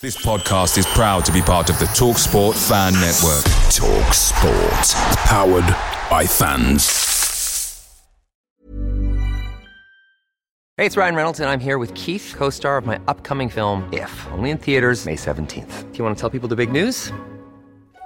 This podcast is proud to be part of the Talk Sport Fan Network. Talk Sport. Powered by fans. Hey, it's Ryan Reynolds, and I'm here with Keith, co star of my upcoming film, If, only in theaters, May 17th. Do you want to tell people the big news?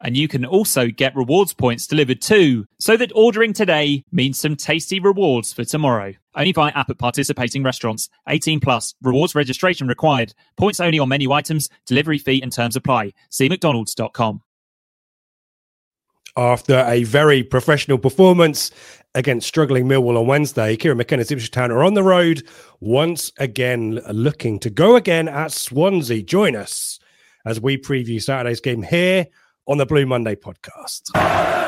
and you can also get rewards points delivered too, so that ordering today means some tasty rewards for tomorrow. Only by app at participating restaurants. 18 plus. Rewards registration required. Points only on menu items. Delivery fee and terms apply. See mcdonalds.com. After a very professional performance against struggling Millwall on Wednesday, Kieran McKenna's Ipswich Town are on the road once again, looking to go again at Swansea. Join us as we preview Saturday's game here on the Blue Monday podcast.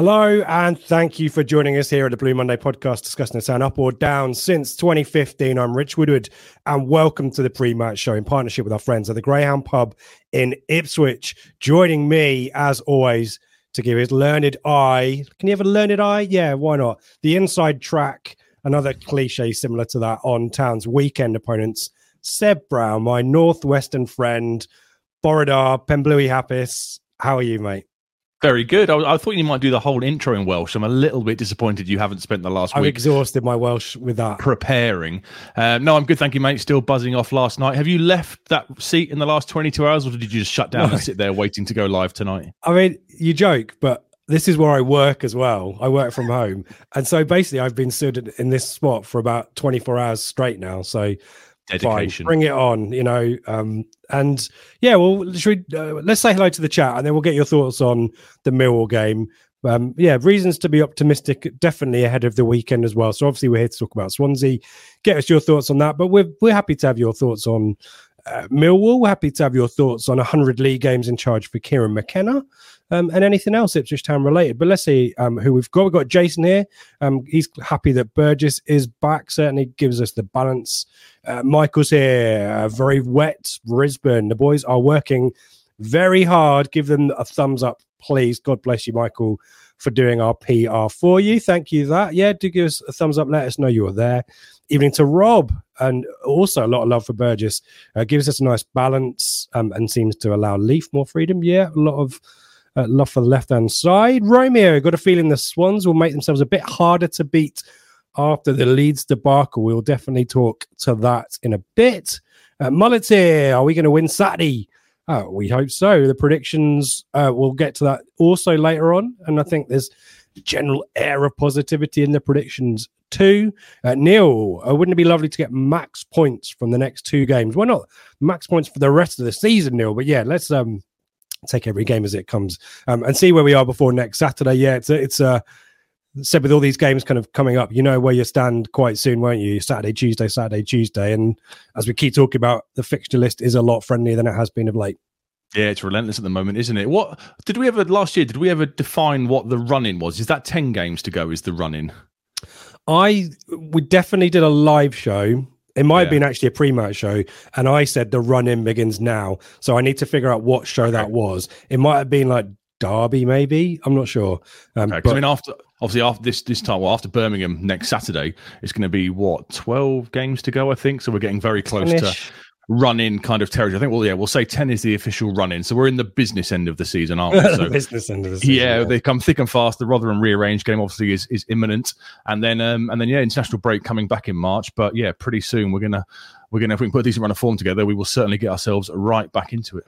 Hello, and thank you for joining us here at the Blue Monday podcast discussing the sound up or down since 2015. I'm Rich Woodward, and welcome to the pre match show in partnership with our friends at the Greyhound Pub in Ipswich. Joining me, as always, to give his learned eye. Can you have a learned eye? Yeah, why not? The inside track, another cliche similar to that on Town's weekend opponents. Seb Brown, my northwestern friend, Borodar, Penblue Happis. How are you, mate? Very good. I, I, thought you might do the whole intro in Welsh. I'm a little bit disappointed you haven't spent the last I've week. exhausted my Welsh with that. Preparing. Uh, no, I'm good. Thank you, mate. Still buzzing off last night. Have you left that seat in the last 22 hours or did you just shut down no. and sit there waiting to go live tonight? I mean, you joke, but this is where I work as well. I work from home. And so basically, I've been stood in this spot for about 24 hours straight now. So dedication. Fine. Bring it on, you know. Um, and yeah, well, should we, uh, let's say hello to the chat, and then we'll get your thoughts on the Millwall game. Um, yeah, reasons to be optimistic, definitely ahead of the weekend as well. So obviously, we're here to talk about Swansea. Get us your thoughts on that, but we're we're happy to have your thoughts on uh, Millwall. We're happy to have your thoughts on 100 league games in charge for Kieran McKenna um, and anything else Ipswich Town related. But let's see um, who we've got. We've got Jason here. Um, he's happy that Burgess is back. Certainly gives us the balance. Uh, Michael's here. Uh, very wet Brisbane. The boys are working very hard. Give them a thumbs up, please. God bless you, Michael, for doing our PR for you. Thank you. That yeah, do give us a thumbs up. Let us know you are there. Evening to Rob, and also a lot of love for Burgess. Uh, gives us a nice balance um, and seems to allow Leif more freedom. Yeah, a lot of uh, love for the left hand side. Romeo got a feeling the Swans will make themselves a bit harder to beat after the Leeds debacle. We'll definitely talk to that in a bit. Uh, are we going to win Saturday? Uh, we hope so. The predictions, uh, we'll get to that also later on. And I think there's general air of positivity in the predictions too. Uh, Neil, uh, wouldn't it be lovely to get max points from the next two games? Why not max points for the rest of the season, Neil? But yeah, let's um take every game as it comes um, and see where we are before next Saturday. Yeah, it's a, it's a said with all these games kind of coming up, you know where you stand quite soon, won't you? Saturday, Tuesday, Saturday, Tuesday, and as we keep talking about, the fixture list is a lot friendlier than it has been of late. Yeah, it's relentless at the moment, isn't it? What did we ever last year? Did we ever define what the run-in was? Is that ten games to go? Is the run-in? I we definitely did a live show it might yeah. have been actually a pre-match show, and I said the run-in begins now. So I need to figure out what show okay. that was. It might have been like Derby, maybe. I'm not sure. Um, okay, but, I mean, after obviously after this this time, well, after Birmingham next Saturday, it's going to be what 12 games to go, I think. So we're getting very close finish. to run in kind of territory. I think, well, yeah, we'll say 10 is the official run in. So we're in the business end of the season, aren't we? So, business end of the season. Yeah, yeah, they come thick and fast. The Rotherham rearranged game obviously is, is imminent. And then, um, and then, yeah, international break coming back in March. But yeah, pretty soon we're going to, we're going to, if we can put a decent run of form together, we will certainly get ourselves right back into it.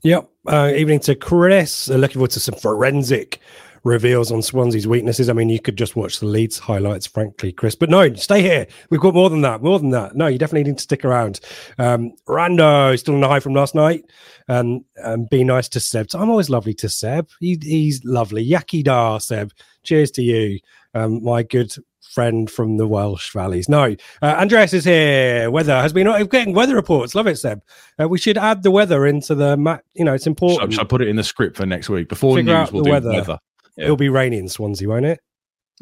Yep. Uh, evening to Chris. Uh, looking forward to some forensic reveals on Swansea's weaknesses. I mean, you could just watch the Leeds highlights, frankly, Chris. But no, stay here. We've got more than that. More than that. No, you definitely need to stick around. Um, Rando still on the high from last night. Um, and be nice to Seb. So I'm always lovely to Seb. He, he's lovely. Yakidar, Seb. Cheers to you, um, my good friend from the Welsh valleys. No, uh, Andreas is here. Weather has been getting weather reports. Love it, Seb. Uh, we should add the weather into the map. You know, it's important. Should, I put it in the script for next week before Figure news? We'll do weather. weather. Yeah. It'll be rainy in Swansea, won't it?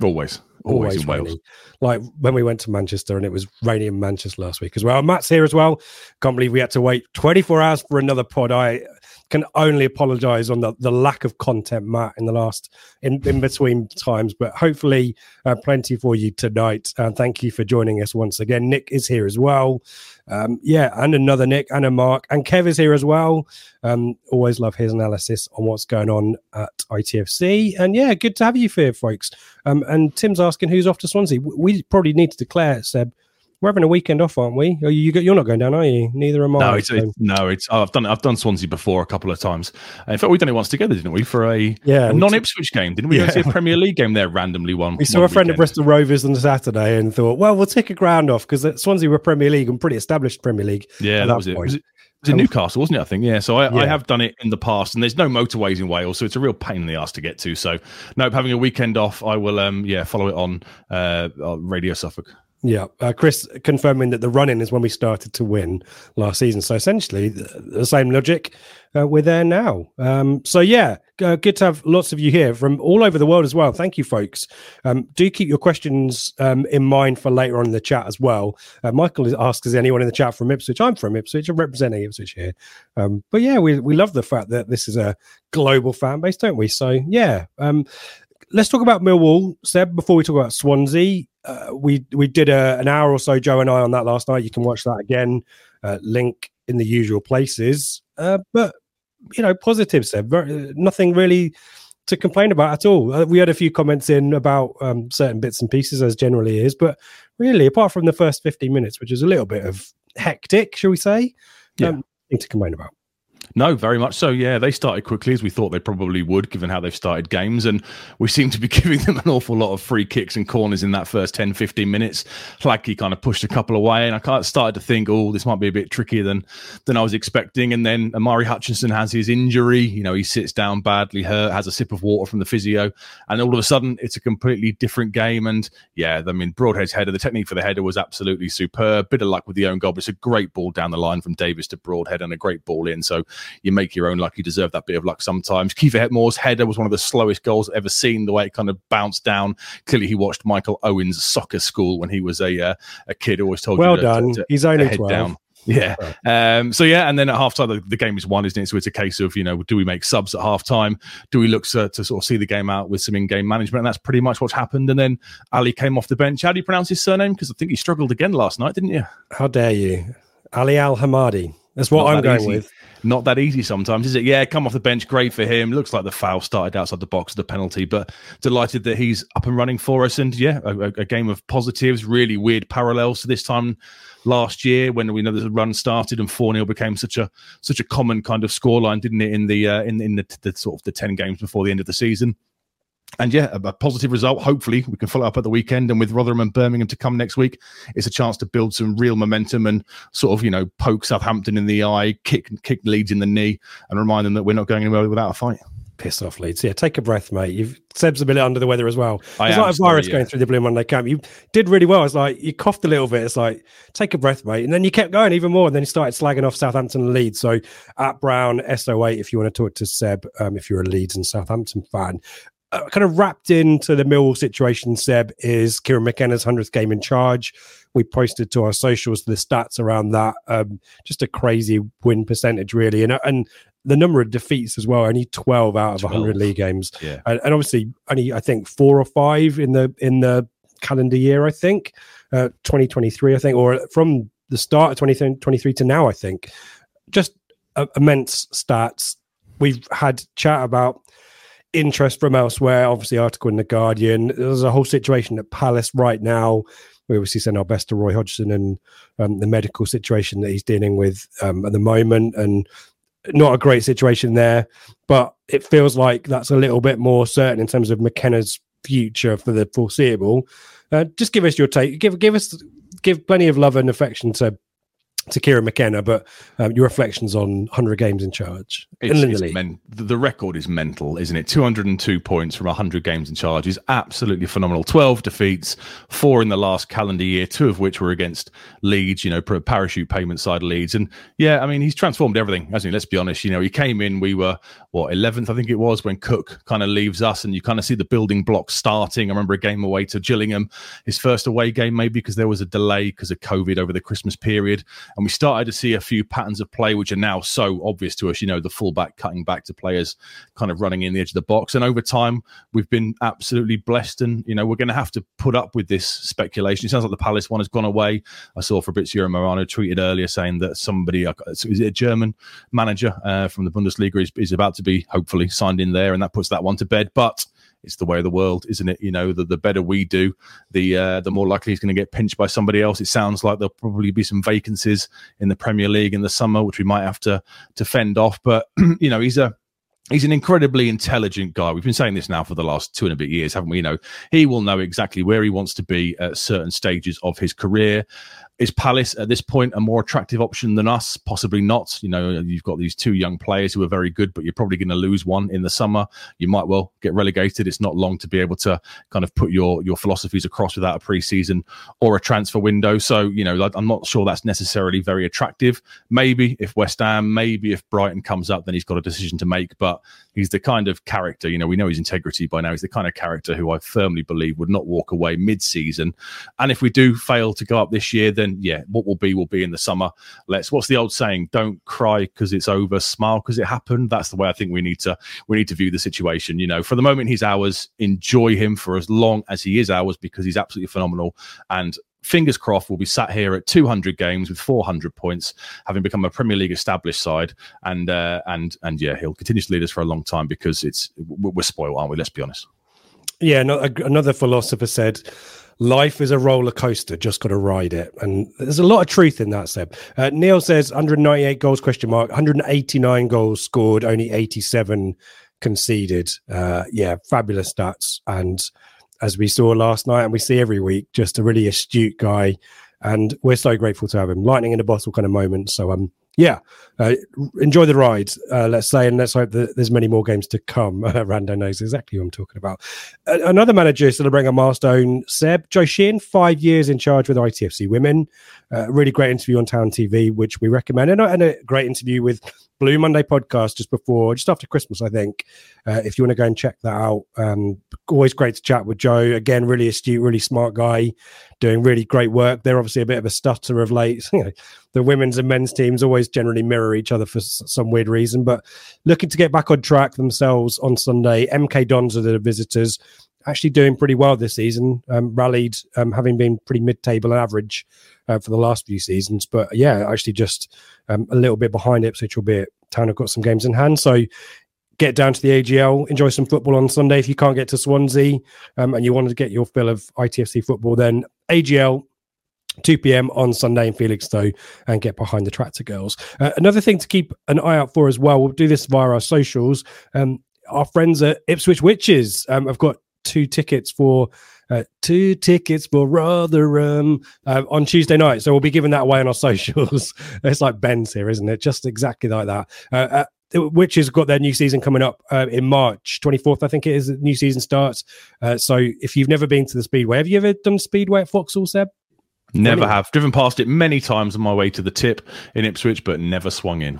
Always. Always, Always in Wales. Like when we went to Manchester and it was raining in Manchester last week as well. Matt's here as well. Can't believe we had to wait 24 hours for another pod. I can only apologize on the, the lack of content, Matt, in the last in, in between times, but hopefully uh, plenty for you tonight. And uh, thank you for joining us once again. Nick is here as well. Um, yeah, and another Nick and a Mark and Kev is here as well. Um, always love his analysis on what's going on at ITFC. And yeah, good to have you here, folks. Um, and Tim's asking who's off to Swansea. We probably need to declare, Seb, we're having a weekend off, aren't we? Are you you're not going down, are you? Neither am I. No, it's, it's no, it's I've done I've done Swansea before a couple of times. In fact, we've done it once together, didn't we? For a, yeah, a non-Ipswich game, didn't we? Yeah. see a Premier League game there randomly one. We saw one a friend weekend. of Bristol Rovers on Saturday and thought, well, we'll take a ground off because Swansea were Premier League and pretty established Premier League. Yeah, that, that was it. Was it, was in Newcastle, wasn't it? I think, yeah. So I, yeah. I, have done it in the past, and there's no motorways in Wales, so it's a real pain in the ass to get to. So, nope, having a weekend off, I will, um, yeah, follow it on uh, Radio Suffolk. Yeah, uh, Chris confirming that the running is when we started to win last season. So essentially, the, the same logic. Uh, we're there now. Um, so yeah, uh, good to have lots of you here from all over the world as well. Thank you, folks. Um, do keep your questions um, in mind for later on in the chat as well. Uh, Michael asks, "Is anyone in the chat from Ipswich?" I'm from Ipswich. I'm representing Ipswich here. Um, but yeah, we we love the fact that this is a global fan base, don't we? So yeah. Um, let's talk about Millwall, Seb, before we talk about Swansea uh, we we did a, an hour or so, Joe and I, on that last night. You can watch that again. Uh, link in the usual places. Uh, but you know, positive said very, nothing really to complain about at all. Uh, we had a few comments in about um, certain bits and pieces, as generally is, but really, apart from the first 15 minutes, which is a little bit of hectic, shall we say, yeah. um, nothing to complain about. No, very much so. Yeah, they started quickly as we thought they probably would, given how they've started games. And we seem to be giving them an awful lot of free kicks and corners in that first 10, 15 minutes. Hladky kind of pushed a couple away. And I started to think, oh, this might be a bit trickier than, than I was expecting. And then Omari Hutchinson has his injury. You know, he sits down badly hurt, has a sip of water from the physio. And all of a sudden, it's a completely different game. And yeah, I mean, Broadhead's header, the technique for the header was absolutely superb. Bit of luck with the own goal, but it's a great ball down the line from Davis to Broadhead and a great ball in. So you make your own luck. You deserve that bit of luck sometimes. Kieffer Moore's header was one of the slowest goals ever seen. The way it kind of bounced down. Clearly, he watched Michael Owen's soccer school when he was a uh, a kid. Always told well you done. To, to, He's only head 12. down. Yeah. Um, so yeah, and then at halftime the, the game is won, isn't it? So it's a case of you know, do we make subs at halftime? Do we look to, to sort of see the game out with some in-game management? And that's pretty much what's happened. And then Ali came off the bench. How do you pronounce his surname? Because I think he struggled again last night, didn't you? How dare you, Ali Al Hamadi? That's what Not I'm going easy. with not that easy sometimes, is it? Yeah, come off the bench, great for him. Looks like the foul started outside the box, the penalty, but delighted that he's up and running for us. And yeah, a, a game of positives, really weird parallels to this time last year when we know the run started and 4 0 became such a such a common kind of scoreline, didn't it, in the uh, in, in the, the sort of the 10 games before the end of the season and yeah, a, a, positive result. Hopefully, we can follow up at the weekend. And with Rotherham and Birmingham to come next week, it's a chance to build some real momentum and sort of, you know, poke Southampton in the eye, kick kick Leeds in the knee, and remind them that we're not going anywhere without a fight. Piss off, Leeds. Yeah, take a breath, mate. You've Seb's a bit under the weather as well. It's like a virus yeah. going through the Blue Monday camp. You did really well. It's like you coughed a little bit. It's like take a breath, mate, and then you kept going even more. And then you started slagging off Southampton and Leeds. So at Brown SO8, if you want to talk to Seb, um, if you're a Leeds and Southampton fan, uh, kind of wrapped into the Millwall situation, Seb, is Kieran McKenna's 100th game in charge. We posted to our socials the stats around that. Um, just a crazy win percentage, really. And, and the number of defeats as well, only 12 out of 12. 100 league games. Yeah. And, and, obviously, only, I think, four or five in the in the calendar year, I think, uh, 2023, I think, or from the start of 2023 to now, I think. Just uh, immense stats. We've had chat about interest from elsewhere. Obviously, article in the Guardian. There's a whole situation at Palace right now. We obviously send our best to Roy Hodgson and um, the medical situation that he's dealing with um, at the moment. And not a great situation there, but it feels like that's a little bit more certain in terms of McKenna's future for the foreseeable. Uh, just give us your take. Give give us give plenty of love and affection to to Kieran McKenna, but um, your reflections on 100 games in charge. It's, in the, men- the record is mental, isn't it? 202 points from 100 games in charge is absolutely phenomenal. 12 defeats, four in the last calendar year, two of which were against Leeds, you know, parachute payment side Leeds. And yeah, I mean, he's transformed everything, hasn't he? Let's be honest. You know, he came in, we were, what, 11th, I think it was, when Cook kind of leaves us, and you kind of see the building blocks starting. I remember a game away to Gillingham, his first away game, maybe because there was a delay because of COVID over the Christmas period and we started to see a few patterns of play which are now so obvious to us. You know, the fullback cutting back to players, kind of running in the edge of the box, and over time we've been absolutely blessed. And you know, we're going to have to put up with this speculation. It sounds like the Palace one has gone away. I saw Fabrizio Romano tweeted earlier saying that somebody, uh, is it a German manager uh, from the Bundesliga, is, is about to be hopefully signed in there, and that puts that one to bed. But it's the way of the world, isn't it? You know, the, the better we do, the uh, the more likely he's going to get pinched by somebody else. It sounds like there'll probably be some vacancies in the Premier League in the summer, which we might have to to fend off. But you know, he's a he's an incredibly intelligent guy. We've been saying this now for the last two and a bit years, haven't we? You know, he will know exactly where he wants to be at certain stages of his career. Is Palace at this point a more attractive option than us? Possibly not. You know, you've got these two young players who are very good, but you're probably going to lose one in the summer. You might well get relegated. It's not long to be able to kind of put your your philosophies across without a preseason or a transfer window. So, you know, I'm not sure that's necessarily very attractive. Maybe if West Ham, maybe if Brighton comes up, then he's got a decision to make. But he's the kind of character, you know, we know his integrity by now. He's the kind of character who I firmly believe would not walk away mid-season. And if we do fail to go up this year, then yeah, what will be will be in the summer. Let's. What's the old saying? Don't cry because it's over. Smile because it happened. That's the way I think we need to we need to view the situation. You know, for the moment he's ours. Enjoy him for as long as he is ours because he's absolutely phenomenal. And fingers crossed, we'll be sat here at 200 games with 400 points, having become a Premier League established side, and uh, and and yeah, he'll continue to lead us for a long time because it's we're spoiled, aren't we? Let's be honest. Yeah, no, another philosopher said life is a roller coaster just got to ride it. And there's a lot of truth in that seb. Uh, neil says 198 goals question mark 189 goals scored only 87 conceded. Uh, yeah fabulous stats. And as we saw last night and we see every week just a really astute guy. And we're so grateful to have him. Lightning in a bottle kind of moment. So um yeah, uh, enjoy the ride, uh, let's say, and let's hope that there's many more games to come. Rando knows exactly who I'm talking about. another manager celebrating a milestone, Seb Joe five years in charge with ITFC Women. Uh, really great interview on Town TV, which we recommend, and, and a great interview with Blue Monday podcast just before, just after Christmas, I think. Uh, if you want to go and check that out, um, always great to chat with Joe. Again, really astute, really smart guy, doing really great work. They're obviously a bit of a stutter of late. the women's and men's teams always generally mirror each other for some weird reason, but looking to get back on track themselves on Sunday. MK Dons are the visitors actually doing pretty well this season. Um, rallied, um, having been pretty mid-table and average uh, for the last few seasons, but yeah, actually just um, a little bit behind Ipswich, albeit Town have got some games in hand. So get down to the AGL, enjoy some football on Sunday. If you can't get to Swansea um, and you wanted to get your fill of ITFC football, then AGL 2 p.m. on Sunday in Felixstowe and get behind the Tractor Girls. Uh, another thing to keep an eye out for as well, we'll do this via our socials. Um, our friends at Ipswich Witches um, have got two tickets for uh, two tickets for Rotherham uh, on Tuesday night. So we'll be giving that away on our socials. it's like Ben's here, isn't it? Just exactly like that. Uh, uh, which has got their new season coming up uh, in March 24th, I think it is. The new season starts. Uh, so if you've never been to the Speedway, have you ever done Speedway at Vauxhall, Seb? Never have. Driven past it many times on my way to the tip in Ipswich, but never swung in.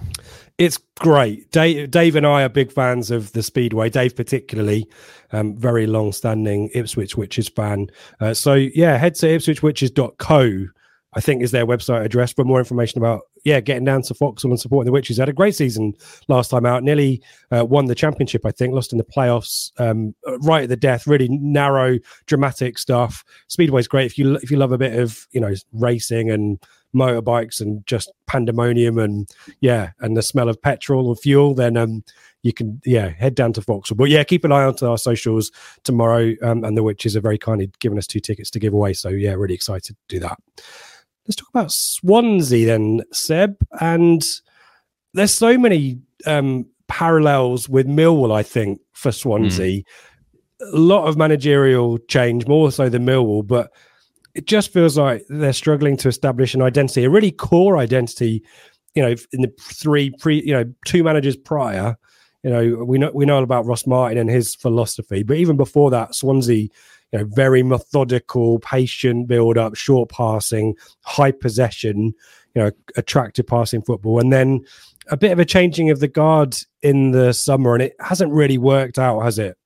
It's great. Dave, Dave and I are big fans of the Speedway. Dave, particularly, um, very long-standing Ipswich Witches fan. Uh, so yeah, head to ipswichwitches.co I think is their website address for more information about yeah getting down to Vauxhall and supporting the Witches. Had a great season last time out. Nearly uh, won the championship, I think. Lost in the playoffs um, right at the death. Really narrow, dramatic stuff. Speedway's great if you if you love a bit of you know racing and motorbikes and just pandemonium and yeah and the smell of petrol or fuel. Then um, you can yeah head down to Vauxhall. But yeah, keep an eye on to our socials tomorrow. Um, and the Witches are very kindly giving us two tickets to give away. So yeah, really excited to do that. Let's talk about Swansea then, Seb. And there's so many um, parallels with Millwall, I think, for Swansea. Mm. A lot of managerial change, more so than Millwall, but it just feels like they're struggling to establish an identity, a really core identity. You know, in the three pre, you know, two managers prior, you know, we know we know about Ross Martin and his philosophy, but even before that, Swansea, you know, very methodical, patient build up, short passing, high possession, you know, attractive passing football, and then a bit of a changing of the guard in the summer, and it hasn't really worked out, has it?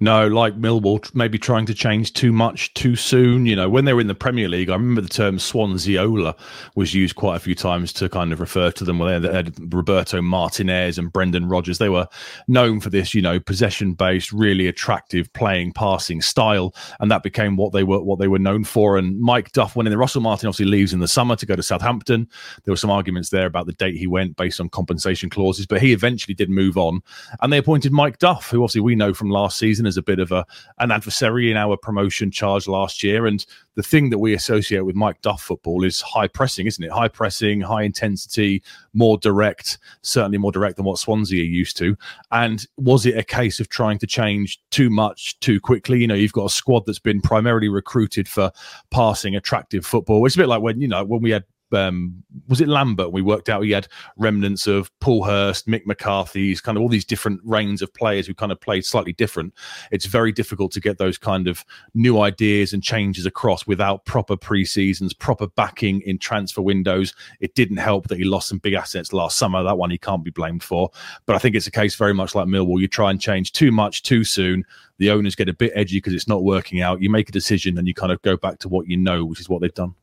No, like Millwall, maybe trying to change too much too soon. You know, when they were in the Premier League, I remember the term Swanselona was used quite a few times to kind of refer to them. Where they had Roberto Martinez and Brendan Rodgers. They were known for this, you know, possession based, really attractive playing, passing style, and that became what they were what they were known for. And Mike Duff went in. The Russell Martin obviously leaves in the summer to go to Southampton. There were some arguments there about the date he went based on compensation clauses, but he eventually did move on, and they appointed Mike Duff, who obviously we know from last season season as a bit of a an adversary in our promotion charge last year. And the thing that we associate with Mike Duff football is high pressing, isn't it? High pressing, high intensity, more direct, certainly more direct than what Swansea are used to. And was it a case of trying to change too much too quickly? You know, you've got a squad that's been primarily recruited for passing, attractive football. It's a bit like when, you know, when we had um, was it Lambert? We worked out he had remnants of Paul Hurst, Mick McCarthy's, kind of all these different reigns of players who kind of played slightly different. It's very difficult to get those kind of new ideas and changes across without proper pre seasons, proper backing in transfer windows. It didn't help that he lost some big assets last summer. That one he can't be blamed for. But I think it's a case very much like Millwall. You try and change too much too soon. The owners get a bit edgy because it's not working out. You make a decision and you kind of go back to what you know, which is what they've done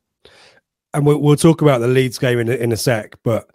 and we'll, we'll talk about the Leeds game in, in a sec, but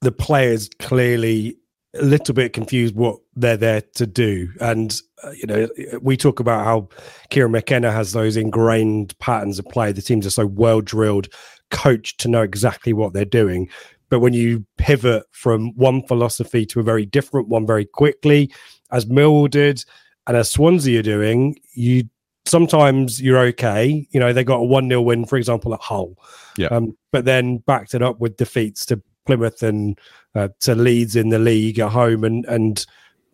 the players clearly a little bit confused what they're there to do. And, uh, you know, we talk about how Kieran McKenna has those ingrained patterns of play. The teams are so well drilled, coached to know exactly what they're doing. But when you pivot from one philosophy to a very different one very quickly, as Mill did, and as Swansea are doing, you sometimes you're okay. You know, they got a 1 0 win, for example, at Hull. Yeah. Um, but then backed it up with defeats to Plymouth and uh, to Leeds in the league at home. And, and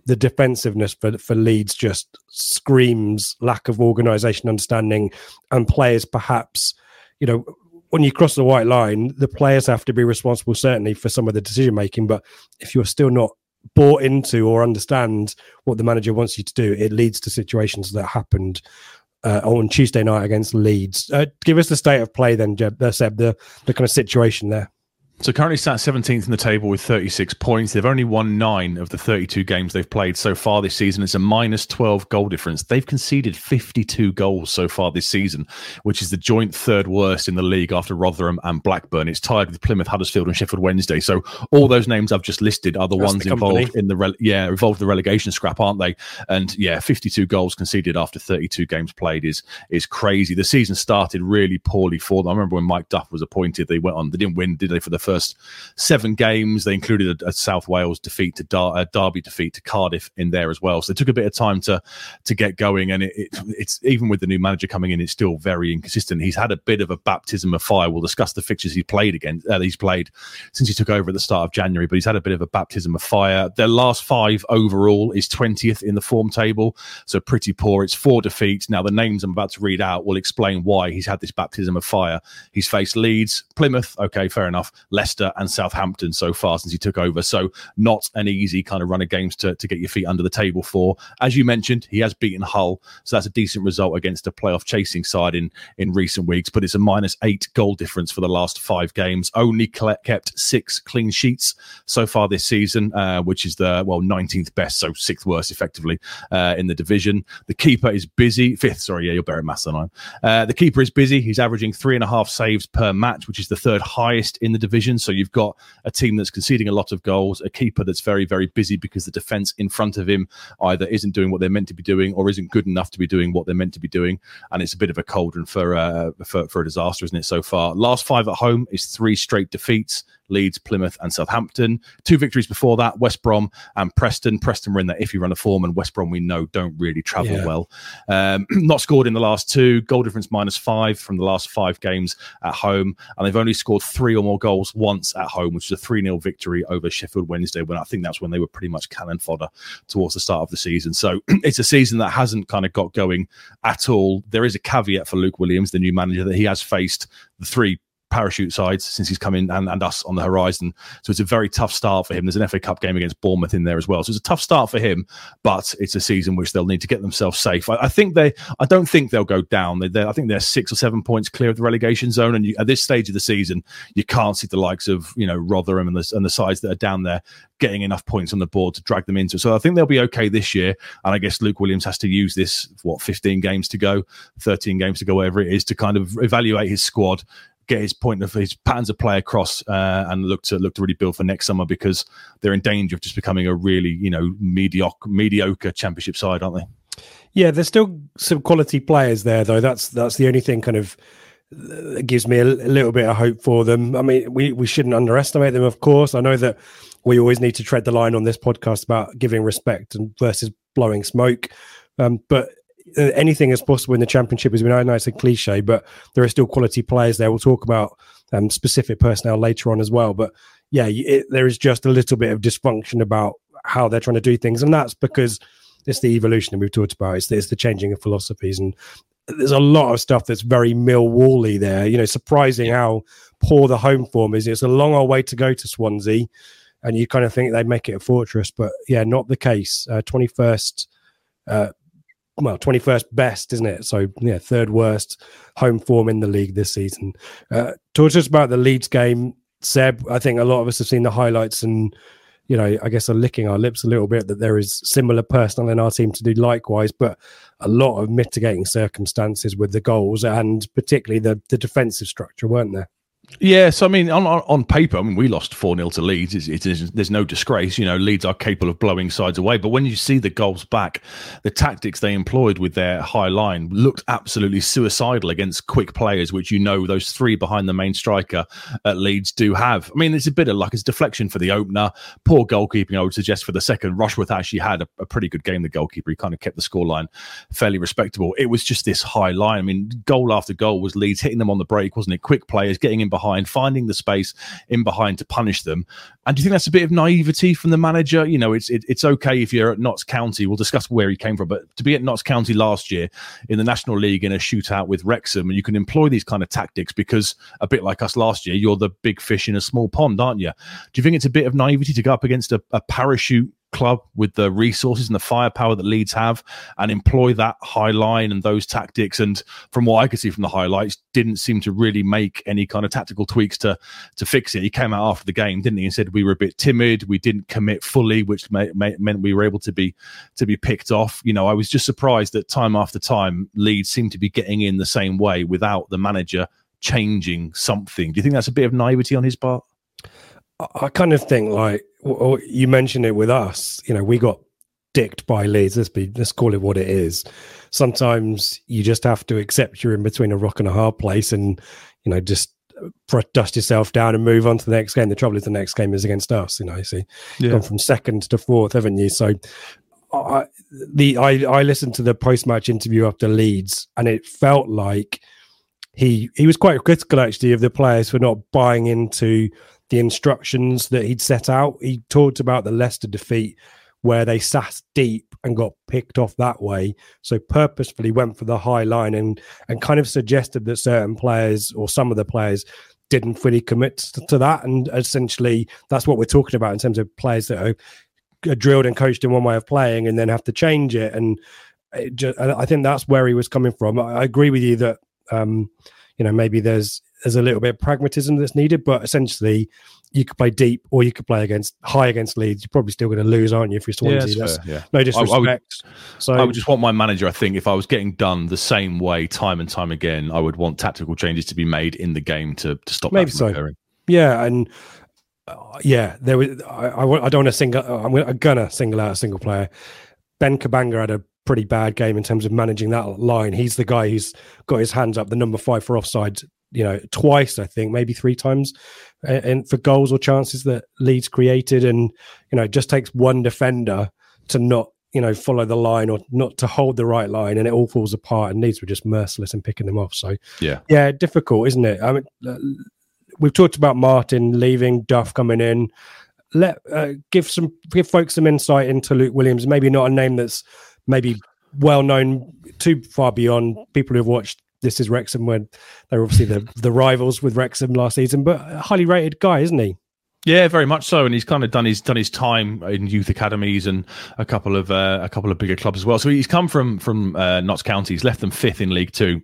the defensiveness for, for Leeds just screams lack of organisation, understanding, and players perhaps, you know, when you cross the white line, the players have to be responsible, certainly, for some of the decision making. But if you're still not bought into or understand what the manager wants you to do, it leads to situations that happened uh, on Tuesday night against Leeds. Uh, give us the state of play then, Jeb, uh, Seb, the, the kind of situation there. So currently sat 17th in the table with 36 points. They've only won nine of the 32 games they've played so far this season. It's a minus 12 goal difference. They've conceded 52 goals so far this season, which is the joint third worst in the league after Rotherham and Blackburn. It's tied with Plymouth, Huddersfield, and Sheffield Wednesday. So all those names I've just listed are the That's ones the involved in the re- yeah involved the relegation scrap, aren't they? And yeah, 52 goals conceded after 32 games played is is crazy. The season started really poorly for them. I remember when Mike Duff was appointed, they went on. They didn't win, did they? For the first seven games. They included a, a South Wales defeat to Dar- a Derby defeat to Cardiff in there as well. So it took a bit of time to to get going. And it, it, it's even with the new manager coming in, it's still very inconsistent. He's had a bit of a baptism of fire. We'll discuss the fixtures he played against. Uh, he's played since he took over at the start of January, but he's had a bit of a baptism of fire. Their last five overall is 20th in the form table, so pretty poor. It's four defeats. Now the names I'm about to read out will explain why he's had this baptism of fire. He's faced Leeds, Plymouth, okay, fair enough, Leicester, and Southampton so far since he took over. So not an easy kind of run of games to, to get your feet under the table for. As you mentioned, he has beaten Hull, so that's a decent result against a playoff chasing side in in recent weeks. But it's a minus eight goal difference for the last five games. Only kept six clean sheets so far this season, uh, which is the well 19th best, so sixth worst effectively uh, in the division. The keeper is busy. Fifth, sorry, yeah, you're better at maths than I am. Uh, the keeper is busy. He's averaging three and a half saves per match, which is the third highest in the division. So you've got a team that's conceding a lot of goals, a keeper that's very, very busy because the defense in front of him either isn't doing what they're meant to be doing or isn't good enough to be doing what they're meant to be doing. And it's a bit of a cauldron for, uh, for, for a disaster, isn't it, so far? Last five at home is three straight defeats. Leeds, Plymouth, and Southampton. Two victories before that, West Brom and Preston. Preston were in that iffy run of form, and West Brom we know don't really travel yeah. well. Um, not scored in the last two. Goal difference minus five from the last five games at home, and they've only scored three or more goals once at home, which was a 3 0 victory over Sheffield Wednesday, when I think that's when they were pretty much cannon fodder towards the start of the season. So it's a season that hasn't kind of got going at all. There is a caveat for Luke Williams, the new manager, that he has faced the three parachute sides since he's come in and, and us on the horizon. So it's a very tough start for him. There's an FA Cup game against Bournemouth in there as well. So it's a tough start for him, but it's a season which they'll need to get themselves safe. I, I think they, I don't think they'll go down. They, I think they're six or seven points clear of the relegation zone. And you, at this stage of the season, you can't see the likes of, you know, Rotherham and the, and the sides that are down there getting enough points on the board to drag them into. So I think they'll be okay this year. And I guess Luke Williams has to use this, what, 15 games to go, 13 games to go, whatever it is, to kind of evaluate his squad get his point of his patterns of play across uh, and look to look to really build for next summer because they're in danger of just becoming a really you know mediocre mediocre championship side, aren't they? Yeah, there's still some quality players there though. That's that's the only thing kind of that gives me a, a little bit of hope for them. I mean, we we shouldn't underestimate them, of course. I know that we always need to tread the line on this podcast about giving respect and versus blowing smoke. Um, but anything is possible in the championship. As we know, it's a cliche, but there are still quality players there. We'll talk about um, specific personnel later on as well. But yeah, it, there is just a little bit of dysfunction about how they're trying to do things, and that's because it's the evolution that we've talked about. It's, it's the changing of philosophies, and there's a lot of stuff that's very Millwally there. You know, surprising how poor the home form is. It's a long old way to go to Swansea, and you kind of think they'd make it a fortress, but yeah, not the case. Twenty uh, first. Uh, well, 21st best, isn't it? So, yeah, third worst home form in the league this season. Uh, talk to us about the Leeds game, Seb. I think a lot of us have seen the highlights and, you know, I guess are licking our lips a little bit that there is similar personnel in our team to do likewise, but a lot of mitigating circumstances with the goals and particularly the, the defensive structure, weren't there? Yeah, so I mean, on on paper, I mean, we lost four 0 to Leeds. It's, it is, there's no disgrace, you know. Leeds are capable of blowing sides away, but when you see the goals back, the tactics they employed with their high line looked absolutely suicidal against quick players, which you know those three behind the main striker at Leeds do have. I mean, it's a bit of luck. It's deflection for the opener, poor goalkeeping. I would suggest for the second. Rushworth actually had a, a pretty good game. The goalkeeper, he kind of kept the scoreline fairly respectable. It was just this high line. I mean, goal after goal was Leeds hitting them on the break, wasn't it? Quick players getting in behind, finding the space in behind to punish them. And do you think that's a bit of naivety from the manager? You know, it's it, it's okay if you're at Notts County. We'll discuss where he came from, but to be at Notts County last year in the National League in a shootout with Wrexham, and you can employ these kind of tactics because a bit like us last year, you're the big fish in a small pond, aren't you? Do you think it's a bit of naivety to go up against a, a parachute club with the resources and the firepower that Leeds have and employ that high line and those tactics. And from what I could see from the highlights, didn't seem to really make any kind of tactical tweaks to to fix it. He came out after the game, didn't he, and said we were a bit timid, we didn't commit fully, which may, may, meant we were able to be to be picked off. You know, I was just surprised that time after time Leeds seemed to be getting in the same way without the manager changing something. Do you think that's a bit of naivety on his part? I kind of think like you mentioned it with us. You know, we got dicked by Leeds. Let's be let's call it what it is. Sometimes you just have to accept you're in between a rock and a hard place, and you know just uh, dust yourself down and move on to the next game. The trouble is the next game is against us. You know, you see, yeah. gone from second to fourth, haven't you? So. I, the I, I listened to the post match interview after Leeds, and it felt like he he was quite critical actually of the players for not buying into the instructions that he'd set out. He talked about the Leicester defeat where they sat deep and got picked off that way. So purposefully went for the high line and and kind of suggested that certain players or some of the players didn't fully commit to that. And essentially, that's what we're talking about in terms of players that are, drilled and coached in one way of playing and then have to change it. And it just, I think that's where he was coming from. I agree with you that um, you know maybe there's there's a little bit of pragmatism that's needed, but essentially you could play deep or you could play against high against Leeds. You're probably still going to lose, aren't you? If you're Swansea, yeah, that's, yeah. no disrespect. I, I would, so I would just want my manager. I think if I was getting done the same way time and time again, I would want tactical changes to be made in the game to to stop maybe so. Occurring. Yeah, and uh, yeah, there was. I, I, I don't want to single. I'm, gonna, I'm gonna single out a single player. Ben Cabango had a pretty bad game in terms of managing that line. He's the guy who's got his hands up, the number five for offside you know, twice, I think, maybe three times, and for goals or chances that Leeds created. And, you know, it just takes one defender to not, you know, follow the line or not to hold the right line, and it all falls apart. And Leeds were just merciless in picking them off. So, yeah, yeah, difficult, isn't it? I mean, uh, we've talked about Martin leaving, Duff coming in. Let uh, give some give folks some insight into Luke Williams. Maybe not a name that's maybe well known too far beyond people who've watched This Is Wrexham when they're obviously the the rivals with Wrexham last season, but a highly rated guy, isn't he? Yeah, very much so, and he's kind of done his done his time in youth academies and a couple of uh, a couple of bigger clubs as well. So he's come from from uh, Notts County. He's left them fifth in League Two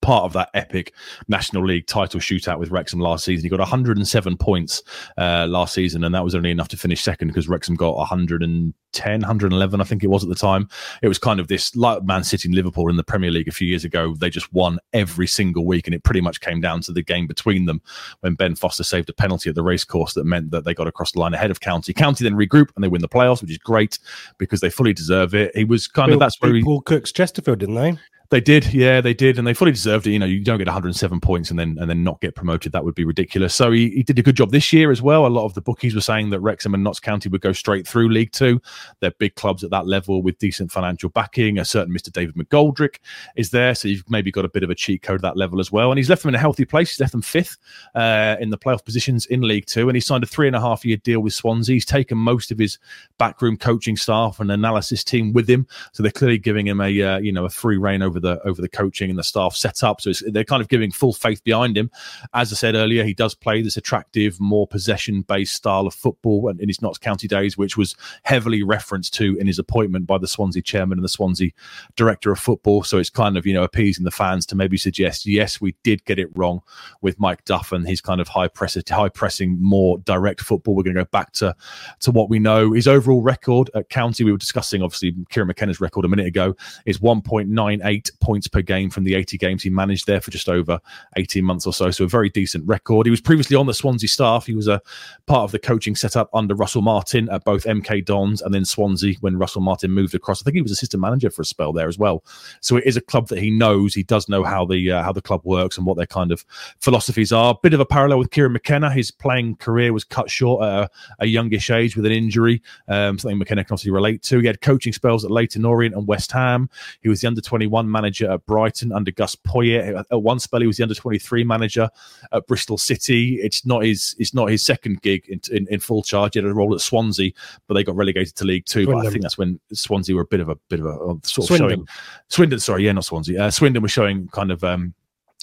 part of that epic National League title shootout with Wrexham last season. He got 107 points uh, last season, and that was only enough to finish second because Wrexham got 110, 111, I think it was at the time. It was kind of this like Man City and Liverpool in the Premier League a few years ago. They just won every single week, and it pretty much came down to the game between them when Ben Foster saved a penalty at the racecourse that meant that they got across the line ahead of County. County then regroup and they win the playoffs, which is great because they fully deserve it. He was kind Bill, of that's where he, Paul Cook's Chesterfield, didn't they? They did, yeah, they did, and they fully deserved it. You know, you don't get 107 points and then and then not get promoted. That would be ridiculous. So he, he did a good job this year as well. A lot of the bookies were saying that Wrexham and Notts County would go straight through League Two. They're big clubs at that level with decent financial backing. A certain Mr. David McGoldrick is there, so you've maybe got a bit of a cheat code at that level as well. And he's left them in a healthy place. He's left them fifth uh, in the playoff positions in League Two, and he signed a three and a half year deal with Swansea. He's taken most of his backroom coaching staff and analysis team with him, so they're clearly giving him a uh, you know a free reign over the over the coaching and the staff set up. So they're kind of giving full faith behind him. As I said earlier, he does play this attractive, more possession based style of football in his Notts County days, which was heavily referenced to in his appointment by the Swansea chairman and the Swansea director of football. So it's kind of, you know, appeasing the fans to maybe suggest, yes, we did get it wrong with Mike Duff and his kind of high press, high pressing, more direct football. We're going to go back to, to what we know. His overall record at County, we were discussing obviously Kieran McKenna's record a minute ago, is 1.98 points per game from the 80 games he managed there for just over 18 months or so. So a very decent record. He was previously on the Swansea staff. He was a part of the coaching setup under Russell Martin at both MK Dons and then Swansea when Russell Martin moved across. I think he was assistant manager for a spell there as well. So it is a club that he knows. He does know how the uh, how the club works and what their kind of philosophies are. Bit of a parallel with Kieran McKenna. His playing career was cut short at a, a youngish age with an injury, um, something McKenna can obviously relate to. He had coaching spells at Leyton Orient and West Ham. He was the under 21 manager at Brighton under Gus Poyet. At one spell, he was the under 23 manager at Bristol City. It's not his it's not his second gig in, in, in full charge. He had a role at Swansea, but they got relegated to League Two. Swindon. But I think that's when Swansea were a bit of a bit of a sort of Swindon. showing Swindon. Sorry, yeah, not Swansea. Uh, Swindon was showing kind of um,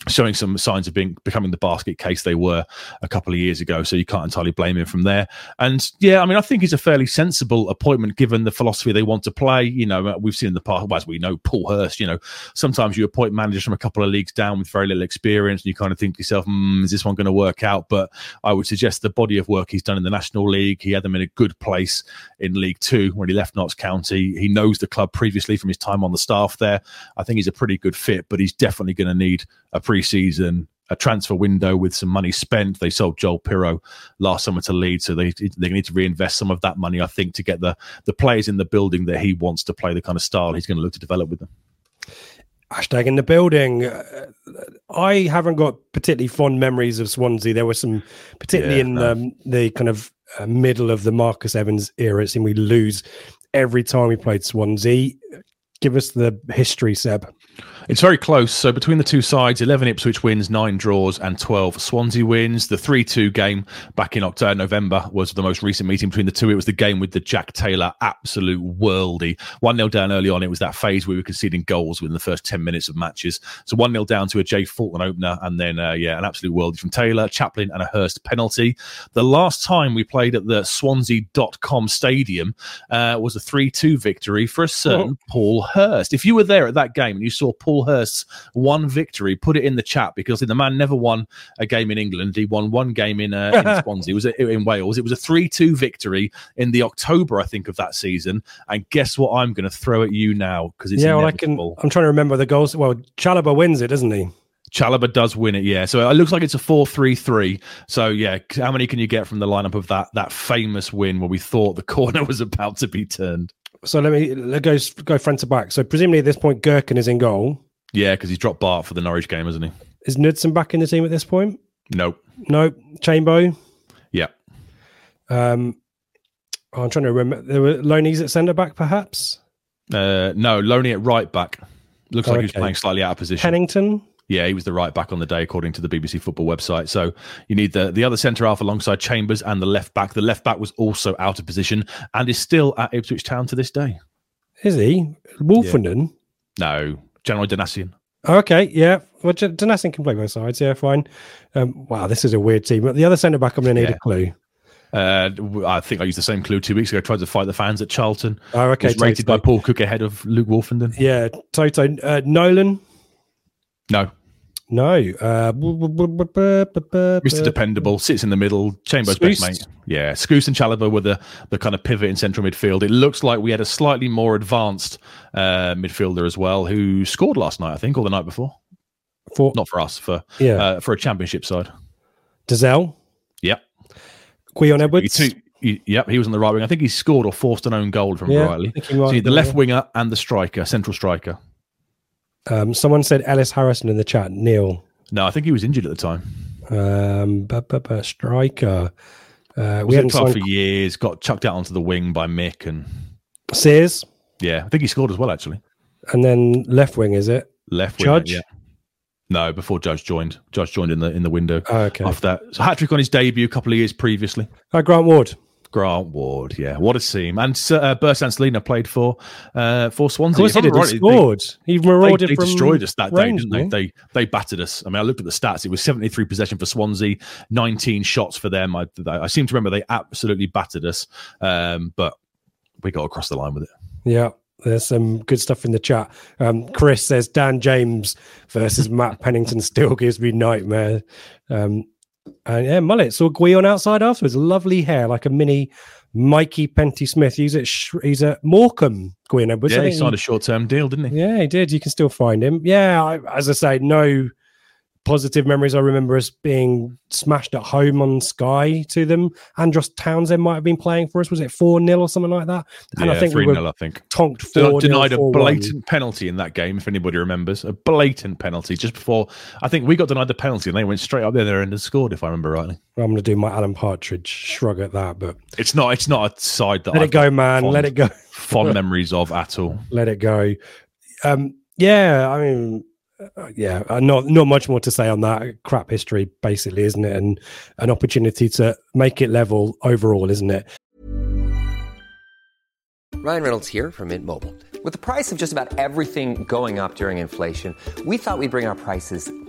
showing some signs of being becoming the basket case they were a couple of years ago. So you can't entirely blame him from there. And yeah, I mean, I think it's a fairly sensible appointment given the philosophy they want to play. You know, we've seen in the past, as we know, Paul Hurst. You know, sometimes you appoint managers from a couple of leagues down with very little experience, and you kind of think to yourself, mm, "Is this one going to work out?" But I would suggest the body of work he's done in the National League, he had them in a good place in League Two when he left Notts County. He knows the club previously from his time on the staff there. I think he's a pretty good fit, but he's definitely going to need a pre-season a transfer window with some money spent. They sold Joel Piroe last summer to Leeds, so they they need to reinvest some of that money, I think, to get the the players in the building that he wants to play the kind of style he's going to look to develop with them. Hashtag in the building. I haven't got particularly fond memories of Swansea. There were some, particularly Yeah, in no. um, the kind of uh, middle of the Marcus Evans era. It seemed we lose every time we played Swansea. Give us the history, Seb. It's very close. So between the two sides, 11 Ipswich wins, nine draws, and 12 Swansea wins. The 3 2 game back in October, November was the most recent meeting between the two. It was the game with the Jack Taylor absolute worldy. 1 0 down early on. It was that phase where we were conceding goals within the first 10 minutes of matches. So 1 0 down to a Jay Fulton opener, and then, uh, yeah, an absolute worldy from Taylor, Chaplin, and a Hirst penalty. The last time we played at the Swansea.com stadium uh, was a 3 2 victory for a certain Paul Hurst. If you were there at that game and you saw Paul Hurst's one victory, put it in the chat because the man never won a game in England. He won one game in, uh, in Swansea. It was a- in Wales. It was a 3 2 victory in the October, I think, of that season. And guess what I'm going to throw at you now because it's yeah, well, I can. I'm trying to remember the goals. Well, Chalobah wins it, doesn't he? Chalobah does win it, yeah. So it looks like it's a 4-3-3. So yeah, how many can you get from the lineup of that that famous win where we thought the corner was about to be turned? So let me let go go front to back. So presumably at this point, Gerken is in goal. Yeah, because he's dropped Bart for the Norwich game, hasn't he? Is Knudsen back in the team at this point? Nope. No, Chambo. Yeah. Um, oh, I'm trying to remember. There were Loney's at centre back, perhaps. Uh, no, Loney at right back. Looks like he's Okay. playing slightly out of position. Pennington. Yeah, he was the right back on the day, according to the BBC Football website. So you need the the other centre half alongside Chambers and the left back. The left back was also out of position and is still at Ipswich Town to this day. Is he Woolfenden? No, General Donacien. Okay, yeah. Well, Donacien can play both sides. Yeah, fine. Um, wow, this is a weird team. But the other centre back, I'm going to need Yeah. a clue. Uh, I think I used the same clue two weeks ago. Tried to fight the fans at Charlton. Oh, okay. rated by Paul Cook ahead of Luke Woolfenden. Yeah, Toto. Uh, Nolan. No, No. Uh, Mr. Dependable sits in the middle. Chambers best mate. Yeah, Scoos and Chalobah were the, the kind of pivot in central midfield. It looks like we had a slightly more advanced uh, midfielder as well who scored last night, I think, or the night before. For, Not for us, for Yeah. uh, for a championship side. Dozzell. Yep. Gwion Edwards. Two- he- yep, he was on the right wing. I think he scored or forced an own goal from Yeah, rightly. I think he might So the left winger and the striker, central striker. Um, someone said Ellis Harrison in the chat. Neil. No, I think he was injured at the time. Um, bu- bu- bu- striker. Uh, we club signed for years. Got chucked out onto the wing by Mick, and Sears, yeah, I think he scored as well. Actually, and then left wing. Is it? left wing. Judge? Yeah. No, before Judge joined. Judge joined in the in the window. Oh, okay. After that, so hat trick on his debut a couple of years previously. Uh, Grant Ward. Grant Ward, yeah, what a team! And uh, Celina played for uh, for Swansea. Of course, he did. He right, they- scored. He marauded they from destroyed us that range, day, didn't they? They they battered us. I mean, I looked at the stats. It was seventy three possession for Swansea, nineteen shots for them. I, I seem to remember they absolutely battered us, um, but we got across the line with it. Yeah, there's some good stuff in the chat. Um, Chris says Dan James versus Matt Pennington still gives me nightmare. Um, and yeah, mullet saw Gwion outside afterwards. Lovely hair, like a mini Mikey Penty Smith. He's at Sh- he's at Morecambe. Edwards. Yeah, he signed a short term deal, didn't he? Yeah, he did. You can still find him. Yeah, I, as I say, no positive memories. I remember us being smashed at home on Sky to them. Andros Townsend might have been playing for us. Was it 4 0 or something like that? And yeah, I think we three were 0 I think. tonked 4 Denied, 0. a blatant penalty in that game, if anybody remembers. A blatant penalty just before. I think we got denied the penalty, and they went straight up there and scored, if I remember rightly. I'm going to do my Alan Partridge shrug at that, but It's not. It's not a side that let I've it go, man. Fond, Let it go. Fond memories of at all. Let it go. Um, yeah, I mean, uh, yeah, uh, not not much more to say on that. Crap history, basically, isn't it? And an opportunity to make it level overall, isn't it? Ryan Reynolds here from Mint Mobile. With the price of just about everything going up during inflation, we thought we'd bring our prices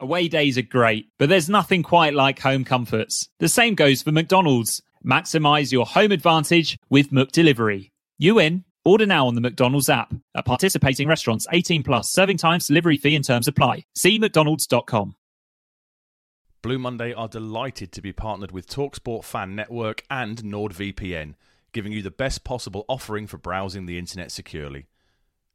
Away days are great, but there's nothing quite like home comforts. The same goes for McDonald's. Maximize your home advantage with Mook Delivery. You in? Order now on the McDonald's app. At participating restaurants, 18 plus, serving times, delivery fee and terms apply. See mcdonalds.com. Blue Monday are delighted to be partnered with Talksport Fan Network and NordVPN, giving you the best possible offering for browsing the internet securely.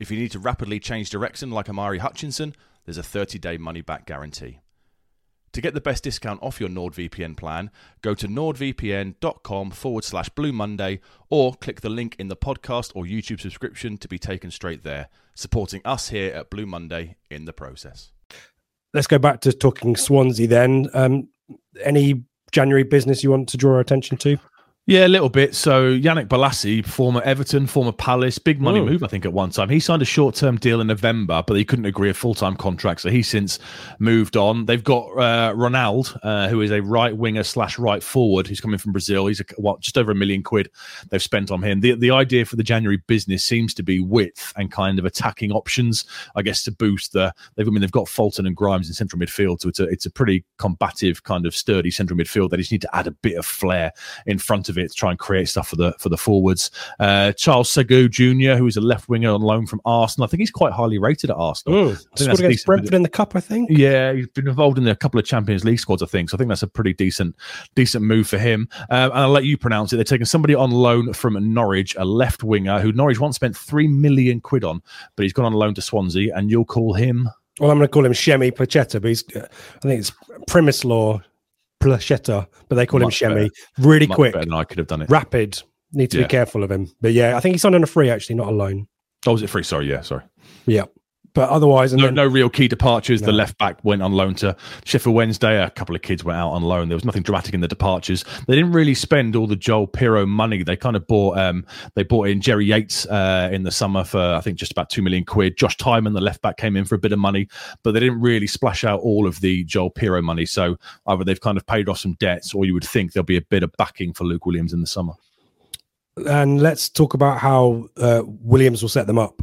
If you need to rapidly change direction like Omari Hutchinson, there's a 30 day money back guarantee. To get the best discount off your NordVPN plan, go to nordvpn.com forward slash Blue Monday or click the link in the podcast or YouTube subscription to be taken straight there, supporting us here at Blue Monday in the process. Let's go back to talking Swansea then. Um, any January business you want to draw our attention to? Yeah, a little bit. So Yannick Bolasie, former Everton, former Palace, big money Ooh. move, I think, at one time. He signed a short term deal in November, but he couldn't agree a full time contract. So he's since moved on. They've got uh, Ronald, uh, who is a right winger slash right forward. He's coming from Brazil. He's a, what, just over a million quid they've spent on him. The, the idea for the January business seems to be width and kind of attacking options, I guess, to boost the. They've, I mean, they've got Fulton and Grimes in central midfield. So it's a, it's a pretty combative, kind of sturdy central midfield. They just need to add a bit of flair in front of it to try and create stuff for the for the forwards. Uh, Charles Sagoe Jr., who is a left winger on loan from Arsenal. I think he's quite highly rated at Arsenal. Mm. Scored against Brentford in the cup, I think. yeah, he's been involved in a couple of Champions League squads, I think. So I think that's a pretty decent, decent move for him. Um, and I'll let you pronounce it. They're taking somebody on loan from Norwich, a left winger who Norwich once spent three million quid on, but he's gone on loan to Swansea, and you'll call him. Well, I'm going to call him Shemi Placheta, but he's, uh, I think it's Przemysław Placheta, but they call Much him Shemi. better. Really Much quick, than I could have done it. rapid. Need to Yeah. be careful of him. But yeah, I think he's on on a free actually, not a loan. Oh, was it free? Sorry, yeah, sorry. Yeah. But otherwise, No, then, no real key departures. The left back went on loan to Sheffield Wednesday. A couple of kids went out on loan. There was nothing dramatic in the departures. They didn't really spend all the Joel Piroe money. They kind of bought um they bought in Jerry Yates uh, in the summer for I think just about two million quid. Josh Tymon, the left back, came in for a bit of money, but they didn't really splash out all of the Joel Piroe money. So either they've kind of paid off some debts, or you would think there'll be a bit of backing for Luke Williams in the summer. and let's talk about how uh, Williams will set them up.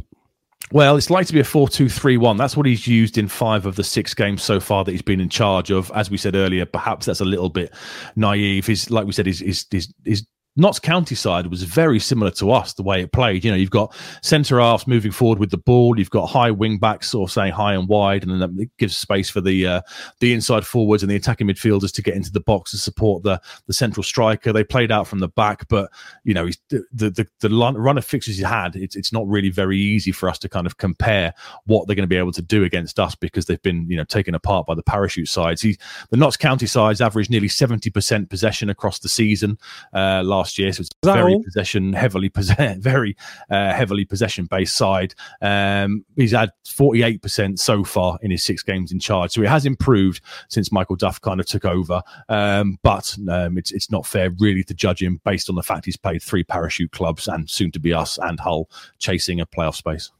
Well, it's likely to be a 4 2 3 1. That's what he's used in five of the six games so far that he's been in charge of. As we said earlier, perhaps that's a little bit naive. His, like we said, his, his, his, his Notts County side was very similar to us, the way it played. You know, you've got centre halves moving forward with the ball, you've got high wing backs sort of saying high and wide, and then it gives space for the uh, the inside forwards and the attacking midfielders to get into the box and support the the central striker. They played out from the back, but you know, the the the run run of fixtures he had, it's it's not really very easy for us to kind of compare what they're going to be able to do against us because they've been you know taken apart by the parachute sides. He the Notts County sides averaged nearly seventy percent possession across the season uh, last year, so it's very all? possession heavily possess- very uh, heavily possession based side. Um, he's had forty eight percent so far in his six games in charge, so it has improved since Michael Duff kind of took over. Um, but um, it's it's not fair really to judge him based on the fact he's played three parachute clubs and soon to be us and Hull chasing a playoff space.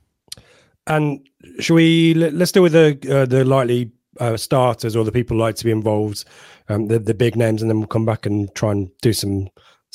And should we let- let's deal with the uh, the likely uh, starters or the people like to be involved, um, the the big names, and then we'll come back and try and do some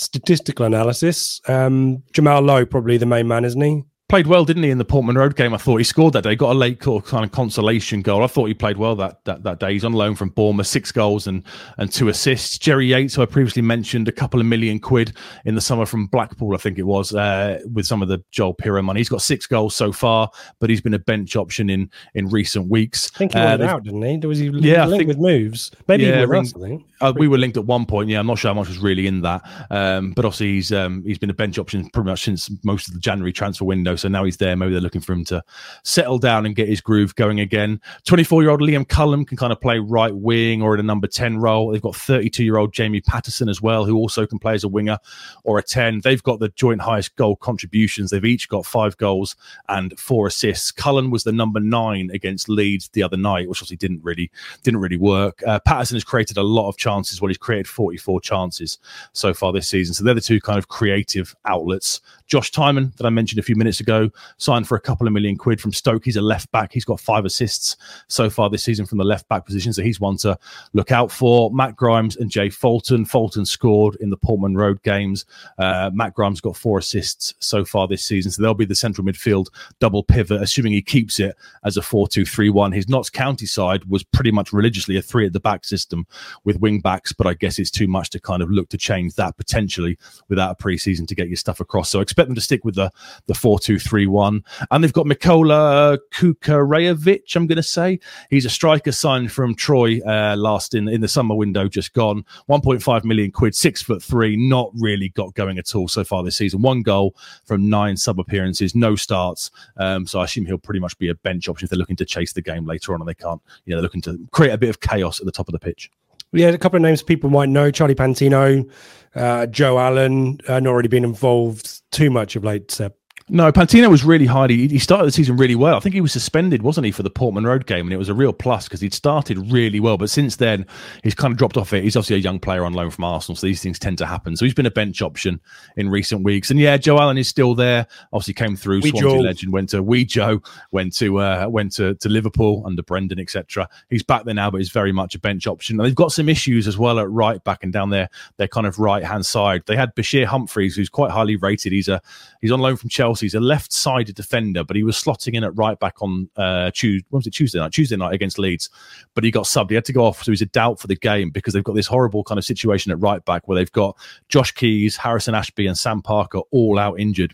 statistical analysis. Um, Jamal Lowe, probably the main man, isn't he? Played well, didn't he, in the Portman Road game? I thought he scored that day. Got a late kind of consolation goal. I thought he played well that, that that day. He's on loan from Bournemouth, six goals and and two assists. Jerry Yates, who I previously mentioned, a couple of million quid in the summer from Blackpool, I think it was, uh, with some of the Joel Piroe money. He's got six goals so far, but he's been a bench option in in recent weeks. I think he Uh, out, didn't he? Was he Yeah, linked think- with moves? Maybe Yeah, ring- us. Uh, we were linked at one point. Yeah, I'm not sure how much was really in that, um, but obviously he's um, he's been a bench option pretty much since most of the January transfer window. So now he's there. Maybe they're looking for him to settle down and get his groove going again. 24 year old Liam Cullen can kind of play right wing or in a number 10 role. They've got 32 year old Jamie Paterson as well, who also can play as a winger or a 10. They've got the joint highest goal contributions. They've each got five goals and four assists. Cullen was the number nine against Leeds the other night, which obviously didn't really didn't really work. Uh, Patterson has created a lot of chances. Well, he's created 44 chances so far this season. So they're the two kind of creative outlets. Josh Tymon, that I mentioned a few minutes ago, signed for a couple of million quid from Stoke. He's a left back. He's got five assists so far this season from the left back position. So he's one to look out for. Matt Grimes and Jay Fulton. Fulton scored in the Portman Road games. Uh, Matt Grimes got four assists so far this season. So they'll be the central midfield double pivot, assuming he keeps it as a 4 2 3 1. His Notts County side was pretty much religiously a three at the back system with wing backs, but I guess it's too much to kind of look to change that potentially without a preseason to get your stuff across. So I expect them to stick with the the four two three one. And they've got Mykola Kukharevych, I'm going to say. He's a striker signed from Troyes uh, last in in the summer window, just gone. 1.5 million quid, six foot three, not really got going at all so far this season. One goal from nine sub appearances, no starts. Um, so I assume he'll pretty much be a bench option if they're looking to chase the game later on and they can't, you know, they're looking to create a bit of chaos at the top of the pitch. Yeah, a couple of names people might know: Charlie Patino, uh, Joe Allen. Uh, not really been involved too much of late. No, Patino was really highly. He started the season really well. I think he was suspended, wasn't he, for the Portman Road game, and it was a real plus because he'd started really well. But since then, he's kind of dropped off it. He's obviously a young player on loan from Arsenal, so these things tend to happen. So he's been a bench option in recent weeks. And yeah, Joe Allen is still there. Obviously, came through. Swansea Joe. legend went to Wee Joe, went to uh, went to, to Liverpool under Brendan, etc. He's back there now, but he's very much a bench option. And they've got some issues as well at right back and down there. Their kind of right hand side. They had Bashir Humphreys, who's quite highly rated. He's a he's on loan from Chelsea. He's a left-sided defender, but he was slotting in at right back on uh, Tuesday. When was it Tuesday night? Tuesday night against Leeds, but he got subbed. He had to go off, so he's a doubt for the game because they've got this horrible kind of situation at right back where they've got Josh Keys, Harrison Ashby, and Sam Parker all out injured.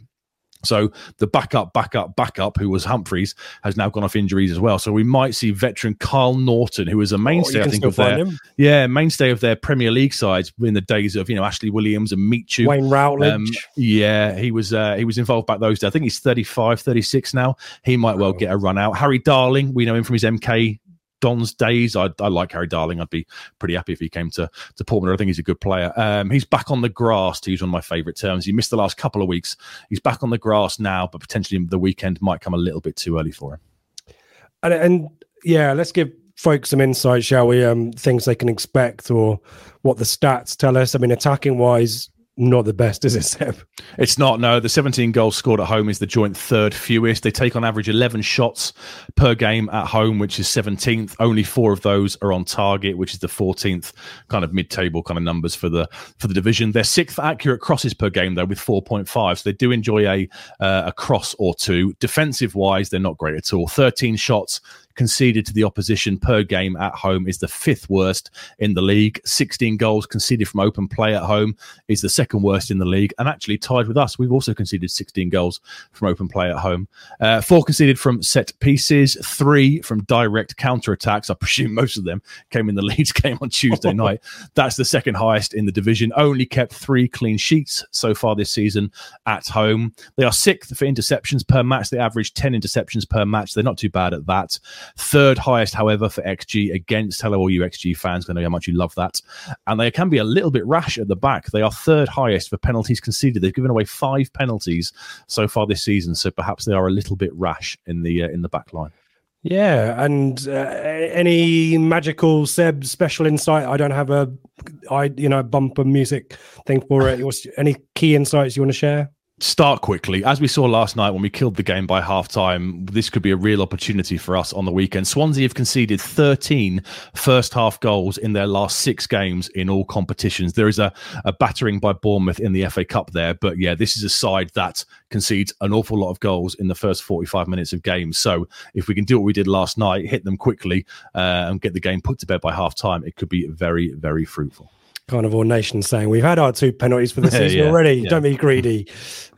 So the backup, backup, backup, who was Humphreys, has now gone off injuries as well. So we might see veteran Kyle Naughton, who was a oh, mainstay, oh, I think, of their him. yeah mainstay of their Premier League sides in the days of you know Ashley Williams and Michu. Wayne Routledge. Um, yeah, he was uh, he was involved back those days. I think he's 35, 36 now. He might well oh. get a run out. Harry Darling, we know him from his MK Don's days. I, I like Harry Darling. I'd be pretty happy if he came to, to Portman. I think he's a good player. Um, he's back on the grass, use one of my favourite terms. He missed the last couple of weeks. He's back on the grass now, but potentially the weekend might come a little bit too early for him. And, and yeah, let's give folks some insight, shall we? Um, things they can expect or what the stats tell us. I mean, attacking wise, not the best, is it, Seb? It's not. No, the 17 goals scored at home is the joint third fewest. They take on average 11 shots per game at home, which is 17th. Only four of those are on target, which is the 14th kind of mid-table kind of numbers for the for the division. They're sixth accurate crosses per game though, with 4.5. So they do enjoy a uh, a cross or two. Defensive wise, they're not great at all. 13 shots conceded to the opposition per game at home is the fifth worst in the league. 16 goals conceded from open play at home is the second worst in the league, and actually tied with us. We've also conceded 16 goals from open play at home. Uh, four conceded from set pieces, three from direct counter attacks. I presume most of them came in the Leeds game on Tuesday night. That's the second highest in the division. Only kept three clean sheets so far this season at home. They are sixth for interceptions per match. They average 10 interceptions per match. They're not too bad at that. Third highest, however, for XG against. Hello, all you XG fans. I know how much you love that. And they can be a little bit rash at the back. They are third highest for penalties conceded. They've given away five penalties so far this season. So perhaps they are a little bit rash in the uh, in the back line. Yeah, and uh, any magical Seb special insight? I don't have a, I you know bumper music thing for it. Any key insights you want to share? Start quickly. As we saw last night when we killed the game by half time, this could be a real opportunity for us on the weekend. Swansea have conceded 13 first half goals in their last six games in all competitions. There is a, a battering by Bournemouth in the FA Cup there, but yeah, this is a side that concedes an awful lot of goals in the first 45 minutes of games. So if we can do what we did last night, hit them quickly uh, and get the game put to bed by half time, it could be very, very fruitful. Carnivore Nation saying we've had our two penalties for the season yeah, already. Yeah. Don't be greedy.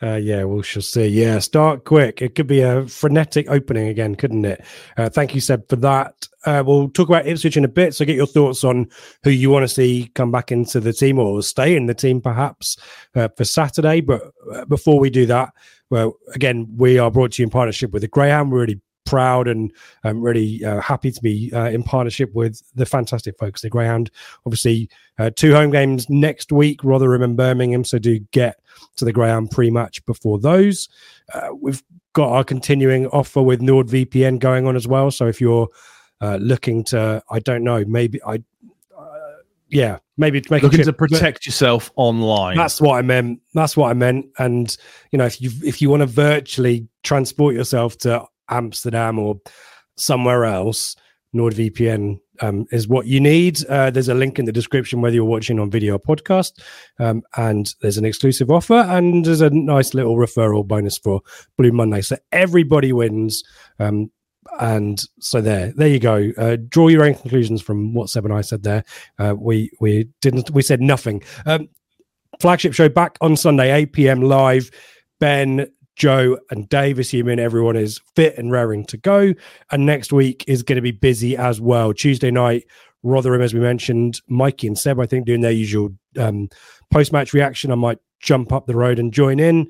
Uh, yeah, we'll shall see. Yeah, start quick. It could be a frenetic opening again, couldn't it? Uh, thank you, Seb, for that. Uh, we'll talk about Ipswich in a bit. So get your thoughts on who you want to see come back into the team or stay in the team, perhaps uh, for Saturday. But uh, before we do that, well, again, we are brought to you in partnership with the Greyhound. We're really proud and um, really uh, happy to be uh, in partnership with the fantastic folks at Greyhound. Obviously, uh, two home games next week, Rotherham and Birmingham. So do get to the Greyhound pre-match before those. Uh, we've got our continuing offer with NordVPN going on as well. So if you're uh, looking to, I don't know, maybe I. Uh, yeah, maybe to make looking to protect yourself online. That's what I meant. That's what I meant. And you know, if you if you want to virtually transport yourself to Amsterdam or somewhere else, NordVPN um, is what you need. Uh, there's a link in the description whether you're watching on video or podcast, um, and there's an exclusive offer and there's a nice little referral bonus for Blue Monday. So everybody wins. Um, and so there, there you go. Uh, draw your own conclusions from what Seb and I said there. Uh, we we didn't we said nothing. Um, flagship show back on Sunday, 8 p.m. live. Ben, Joe and Dave, assuming everyone is fit and raring to go. And next week is going to be busy as well. Tuesday night, Rotherham, as we mentioned, Mikey and Seb, I think, doing their usual um, post match reaction. I might jump up the road and join in.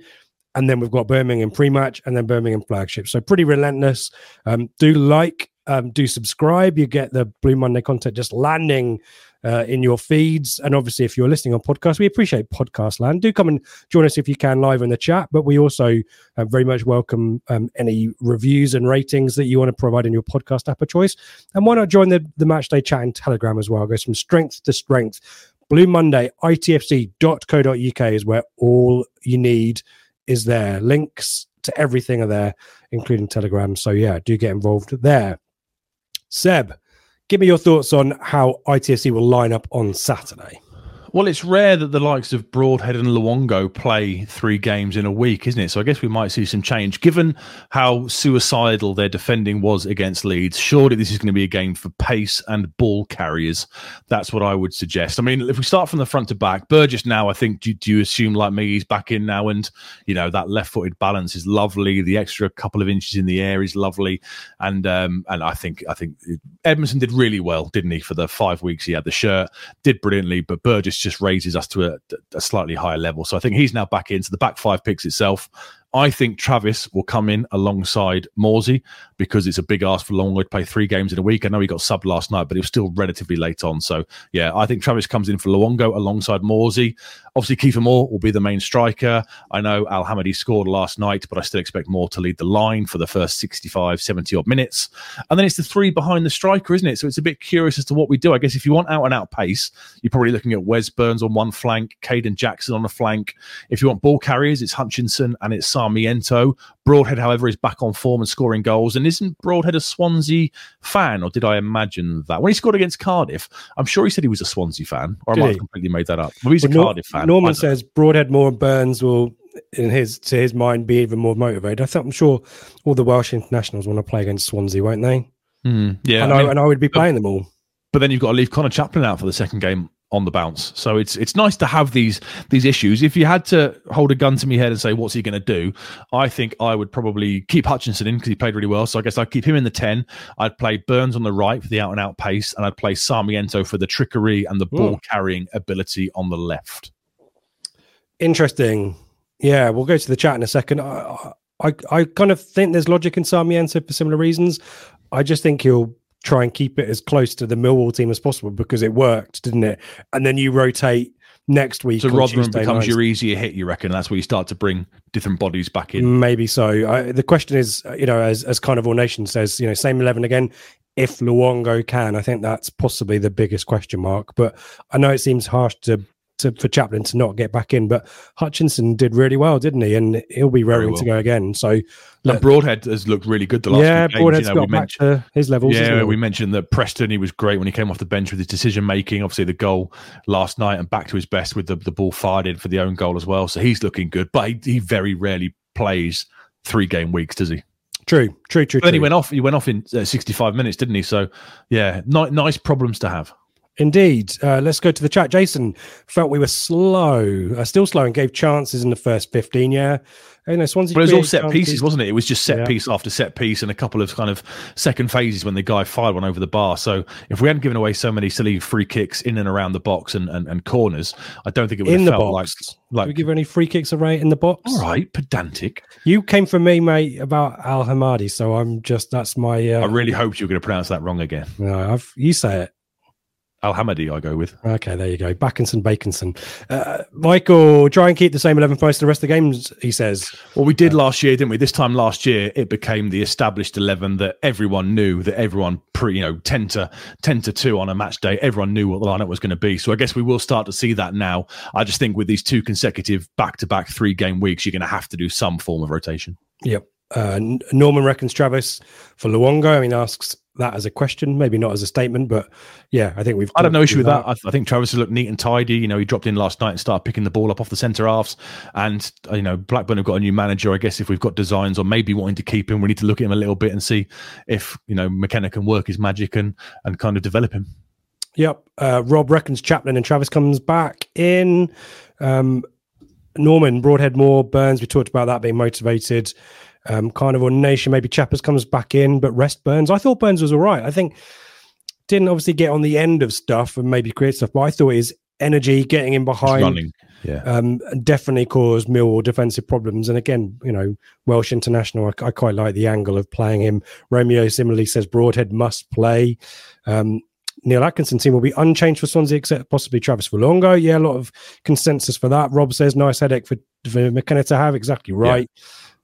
And then we've got Birmingham pre match and then Birmingham flagship. So pretty relentless. Um, do like um, do subscribe. You get the Blue Monday content just landing uh, in your feeds. And obviously, if you're listening on podcast, we appreciate podcast land. Do come and join us if you can live in the chat. But we also uh, very much welcome um, any reviews and ratings that you want to provide in your podcast app of choice. And why not join the, the match day chat in Telegram as well? It goes from strength to strength. Blue Monday, itfc.co.uk is where all you need is there. Links to everything are there, including Telegram. So yeah, do get involved there. Seb, give me your thoughts on how ITFC will line up on Saturday. Well, it's rare that the likes of Broadhead and Luongo play three games in a week, isn't it? So I guess we might see some change. Given how suicidal their defending was against Leeds, surely this is going to be a game for pace and ball carriers. That's what I would suggest. I mean, if we start from the front to back, Burgess now, I think, do, do you assume like me, he's back in now and, you know, that left footed balance is lovely. The extra couple of inches in the air is lovely. And, um, and I think, I think Edmundson did really well, didn't he, for the five weeks he had the shirt, did brilliantly, but Burgess just raises us to a, a, slightly higher level. So I think he's now back into the back five picks itself. I think Travis will come in alongside Morsy because it's a big ask for Luongo to play three games in a week. I know he got subbed last night, but it was still relatively late on. So yeah, I think Travis comes in for Luongo alongside Morsy. Obviously, Kieffer Moore will be the main striker. I know Al Hamadi scored last night, but I still expect Moore to lead the line for the first 65, 70 odd minutes. And then it's the three behind the striker, isn't it? So it's a bit curious as to what we do. I guess if you want out and out pace, you're probably looking at Wes Burns on one flank, Kayden Jackson on a flank. If you want ball carriers, it's Hutchinson and it's Sarmiento. Broadhead, however, is back on form and scoring goals. And isn't Broadhead a Swansea fan, or did I imagine that? When he scored against Cardiff, I'm sure he said he was a Swansea fan, or did I might have completely made that up. Well, he's well, a Cardiff fan. Norman says Broadhead, Moore and Burns will, in his to his mind, be even more motivated. I thought I'm sure all the Welsh internationals want to play against Swansea, won't they? Mm, yeah, and I, I, and I would be playing them all. But then you've got to leave Conor Chaplin out for the second game on the bounce. So it's it's nice to have these these issues. If you had to hold a gun to me head and say what's he going to do, I think I would probably keep Hutchinson in because he played really well. So I guess I'd keep him in the ten. I'd play Burns on the right for the out and out pace, and I'd play Sarmiento for the trickery and the ball carrying ability on the left. Interesting. Yeah, we'll go to the chat in a second. I, I, I kind of think there's logic in Sarmiento for similar reasons. I just think he'll try and keep it as close to the Millwall team as possible because it worked, didn't it? And then you rotate next week. So Rotherham becomes nights. your easier hit, you reckon? That's where you start to bring different bodies back in. Maybe so. I, the question is, uh, you know, as as Carnival Nation says, you know, same eleven again. If Luongo can, I think that's possibly the biggest question mark. But I know it seems harsh to to, for Chaplin to not get back in. But Hutchinson did really well, didn't he? And he'll be raring well. to go again. So and Broadhead has looked really good the last yeah, few games. you know, got back to his levels. Yeah, we mentioned that Preston, he was great when he came off the bench with his decision making. Obviously, the goal last night and back to his best with the, the ball fired in for the own goal as well. So he's looking good, but he, he very rarely plays three game weeks, does he? True, true, true. But then true. he went off. He went off in uh, 65 minutes, didn't he? So, yeah, ni- nice problems to have. Indeed. Uh, let's go to the chat. Jason felt we were slow, uh, still slow, and gave chances in the first 15. Yeah. You know, Swansea. But it was all set chances. pieces, wasn't it? It was just set yeah. piece after set piece and a couple of kind of second phases when the guy fired one over the bar. So if we hadn't given away so many silly free kicks in and around the box and, and, and corners, I don't think it would in have felt box. like. like Did we give any free kicks away in the box? All right, pedantic. You came from me, mate, about Al Hamadi. So I'm just, that's my. Uh, I really hoped you were going to pronounce that wrong again. No, I've, you say it. Al Hamadi, I go with. Okay, there you go. Backinson, Baconson. Uh, Michael, try and keep the same 11 points the rest of the games, he says. Well, we did uh, last year, didn't we? This time last year, it became the established 11 that everyone knew, that everyone, pre, you know, 10 to 10 to 2 on a match day, everyone knew what the lineup was going to be. So I guess we will start to see that now. I just think with these two consecutive back to back three game weeks, you're going to have to do some form of rotation. Yep. Uh, Norman reckons Travis for Luongo. I mean, asks that as a question, maybe not as a statement, but yeah, I think we've. I have no issue with that. that. I, I, think Travis has looked neat and tidy. You know, he dropped in last night and started picking the ball up off the centre halves. And uh, you know, Blackburn have got a new manager. I guess if we've got designs or maybe wanting to keep him, we need to look at him a little bit and see if you know McKenna can work his magic and and kind of develop him. Yep. Uh, Rob reckons Chaplin and Travis comes back in. Um, Norman Broadhead Moore Burns. We talked about that being motivated um, Carnival Nation. Maybe Chappers comes back in, but rest Burns. I thought Burns was all right. I think didn't obviously get on the end of stuff and maybe create stuff, but I thought his energy, getting in behind. running. Yeah. Um, definitely caused Millwall defensive problems. And again, you know, Welsh international, I, I quite like the angle of playing him. Romeo similarly says Broadhead must play. Um, Neil Atkinson team will be unchanged for Swansea, except possibly Travis Fulongo. Yeah, a lot of consensus for that. Rob says nice headache for, for McKenna to have. Exactly right.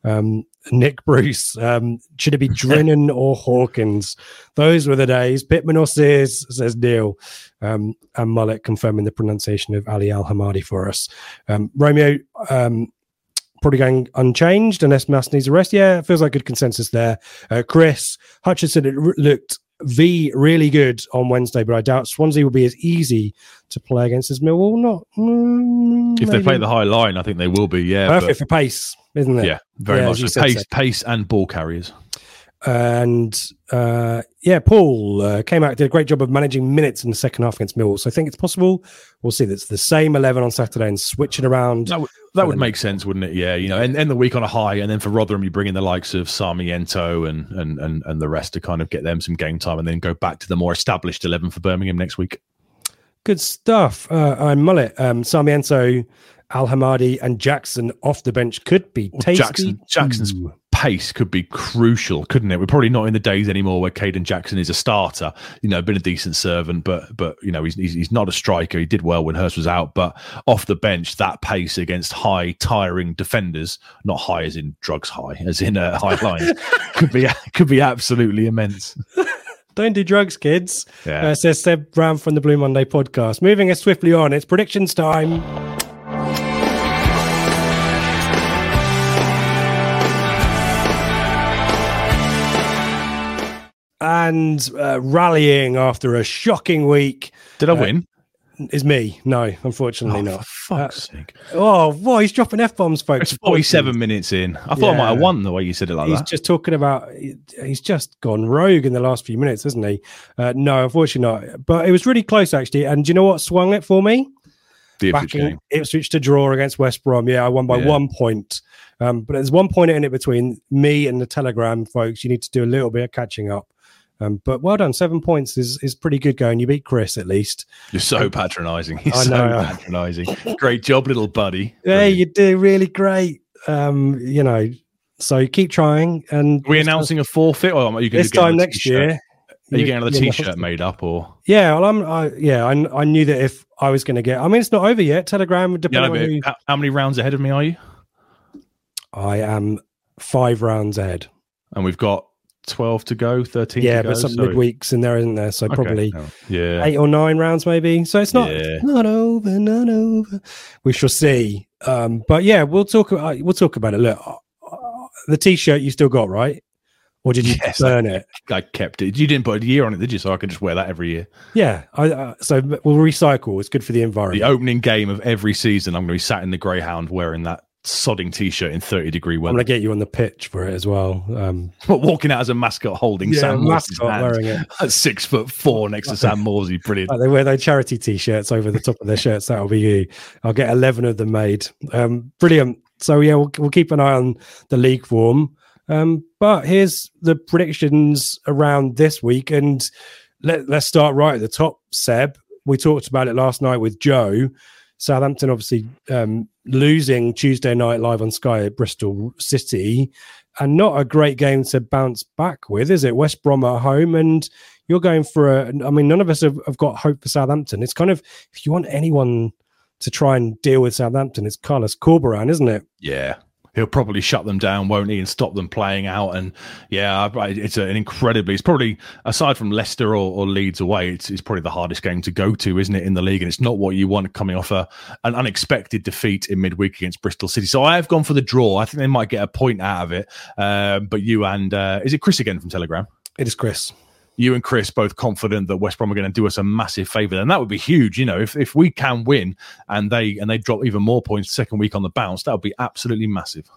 Um, Nick Bruce, um, should it be Drennan or Hawkins? Those were the days. Pitman or Sears, says Neil. Um, and Mullet confirming the pronunciation of Ali Al Hamadi for us. Um, Romeo, um, probably going unchanged unless Mass needs a rest. Yeah, it feels like good consensus there. Uh, Chris Hutchinson, it r- looked V really good on Wednesday, but I doubt Swansea will be as easy to play against as Millwall. Not mm, If they play the high line, I think they will be. Yeah. perfect but- for pace, isn't it? yeah, very Yeah, much. so. Pace, Seb. pace, and ball carriers. And uh, yeah, Paul uh, came out, did a great job of managing minutes in the second half against Millwall. So I think it's possible. We'll see that's the same 11 on Saturday and switch it around. That would, that would make sense, wouldn't it? Yeah, you know, end, end the week on a high, and then for Rotherham, you bring in the likes of Sarmiento and and and and the rest to kind of get them some game time, and then go back to the more established eleven for Birmingham next week. Good stuff. Uh, I'm Mullet, um, Sarmiento, Al Hamadi, and Jackson off the bench could be tasty. Jackson Jackson's pace could be crucial, couldn't it? We're probably not in the days anymore where Kayden Jackson is a starter. You know, been a decent servant, but but you know he's, he's he's not a striker. He did well when Hirst was out, but off the bench, that pace against high, tiring defenders, not high as in drugs high, as in uh, high lines, could be could be absolutely immense. Don't do drugs, kids. Yeah. Uh, says Seb Brown from the Blue Monday podcast. Moving us swiftly on, it's predictions time. And uh, rallying after a shocking week Did I Uh, win? is me. No, unfortunately Oh, not. fuck's sake! Oh, boy, he's dropping f bombs, folks. It's forty-seven minutes in. I thought I might have won the way you said it like he's that. He's just talking about he's just gone rogue in the last few minutes, hasn't he? Uh, no, unfortunately not. But it was really close actually. And do you know what swung it for me? the Backing. Ipswich to draw against West Brom. Yeah, I won by Yeah. one point. Um, but there's one point in it between me and the Telegram folks. You need to do a little bit of catching up. Um, but well done. Seven points is is pretty good going. You beat Chris at least. You're so patronising. You're I so know. patronising. Great job, little buddy. Hey, you do really great. Um, you know, so keep trying. And Are we announcing a forfeit, or are you going this to time next t-shirt? year. Are you getting another you T-shirt made up, or Yeah, well, I'm. I, yeah, I, I knew that if I was going to get, I mean, it's not over yet. Telegram, yeah, depending no, on who, how many rounds ahead of me are you? I am five rounds ahead. And we've got twelve to go, thirteen. yeah, to go, but some so- midweeks in there, isn't there? So Okay. probably Oh, yeah. eight or nine rounds, maybe. So it's not Yeah. not over, not over. We shall see. Um, but yeah, we'll talk. Uh, we'll talk about it. Look, uh, the t-shirt you still got, right? Or did you Yes, burn it? I kept it. You didn't put a year on it, did you? So I can just wear that every year. Yeah. I, uh, so we'll recycle. It's good for the environment. The opening game of every season, I'm going to be sat in the Greyhound wearing that sodding T-shirt in 30 degree weather. I'm gonna get you on the pitch for it as well. Um, but walking out as a mascot holding yeah, Sam hand wearing it. at six foot four next to Sam Morsy. Brilliant. Like they wear their charity t-shirts over the top of their shirts. That'll be you. I'll get eleven of them made. Um, brilliant. So yeah, we'll, we'll keep an eye on the league form. Um, but here's the predictions around this week, and let, let's start right at the top. Seb, we talked about it last night with Joe. Southampton obviously um, losing Tuesday night live on Sky at Bristol City, and not a great game to bounce back with, is it? West Brom at home, and you're going for a. I mean, none of us have, have got hope for Southampton. It's kind of if you want anyone to try and deal with Southampton, it's Carlos Corberan, isn't it? Yeah. He'll probably shut them down, won't he, and stop them playing out. And yeah, it's an incredibly, it's probably, aside from Leicester or, or Leeds away, it's, it's probably the hardest game to go to, isn't it, in the league? And it's not what you want coming off a, an unexpected defeat in midweek against Bristol City. So I have gone for the draw. I think they might get a point out of it. Um, but you and, uh, is it Chris again from Telegram? It is Chris. You and Chris both confident that West Brom are going to do us a massive favour, and that would be huge. You know, if if we can win and they and they drop even more points second week on the bounce, that would be absolutely massive.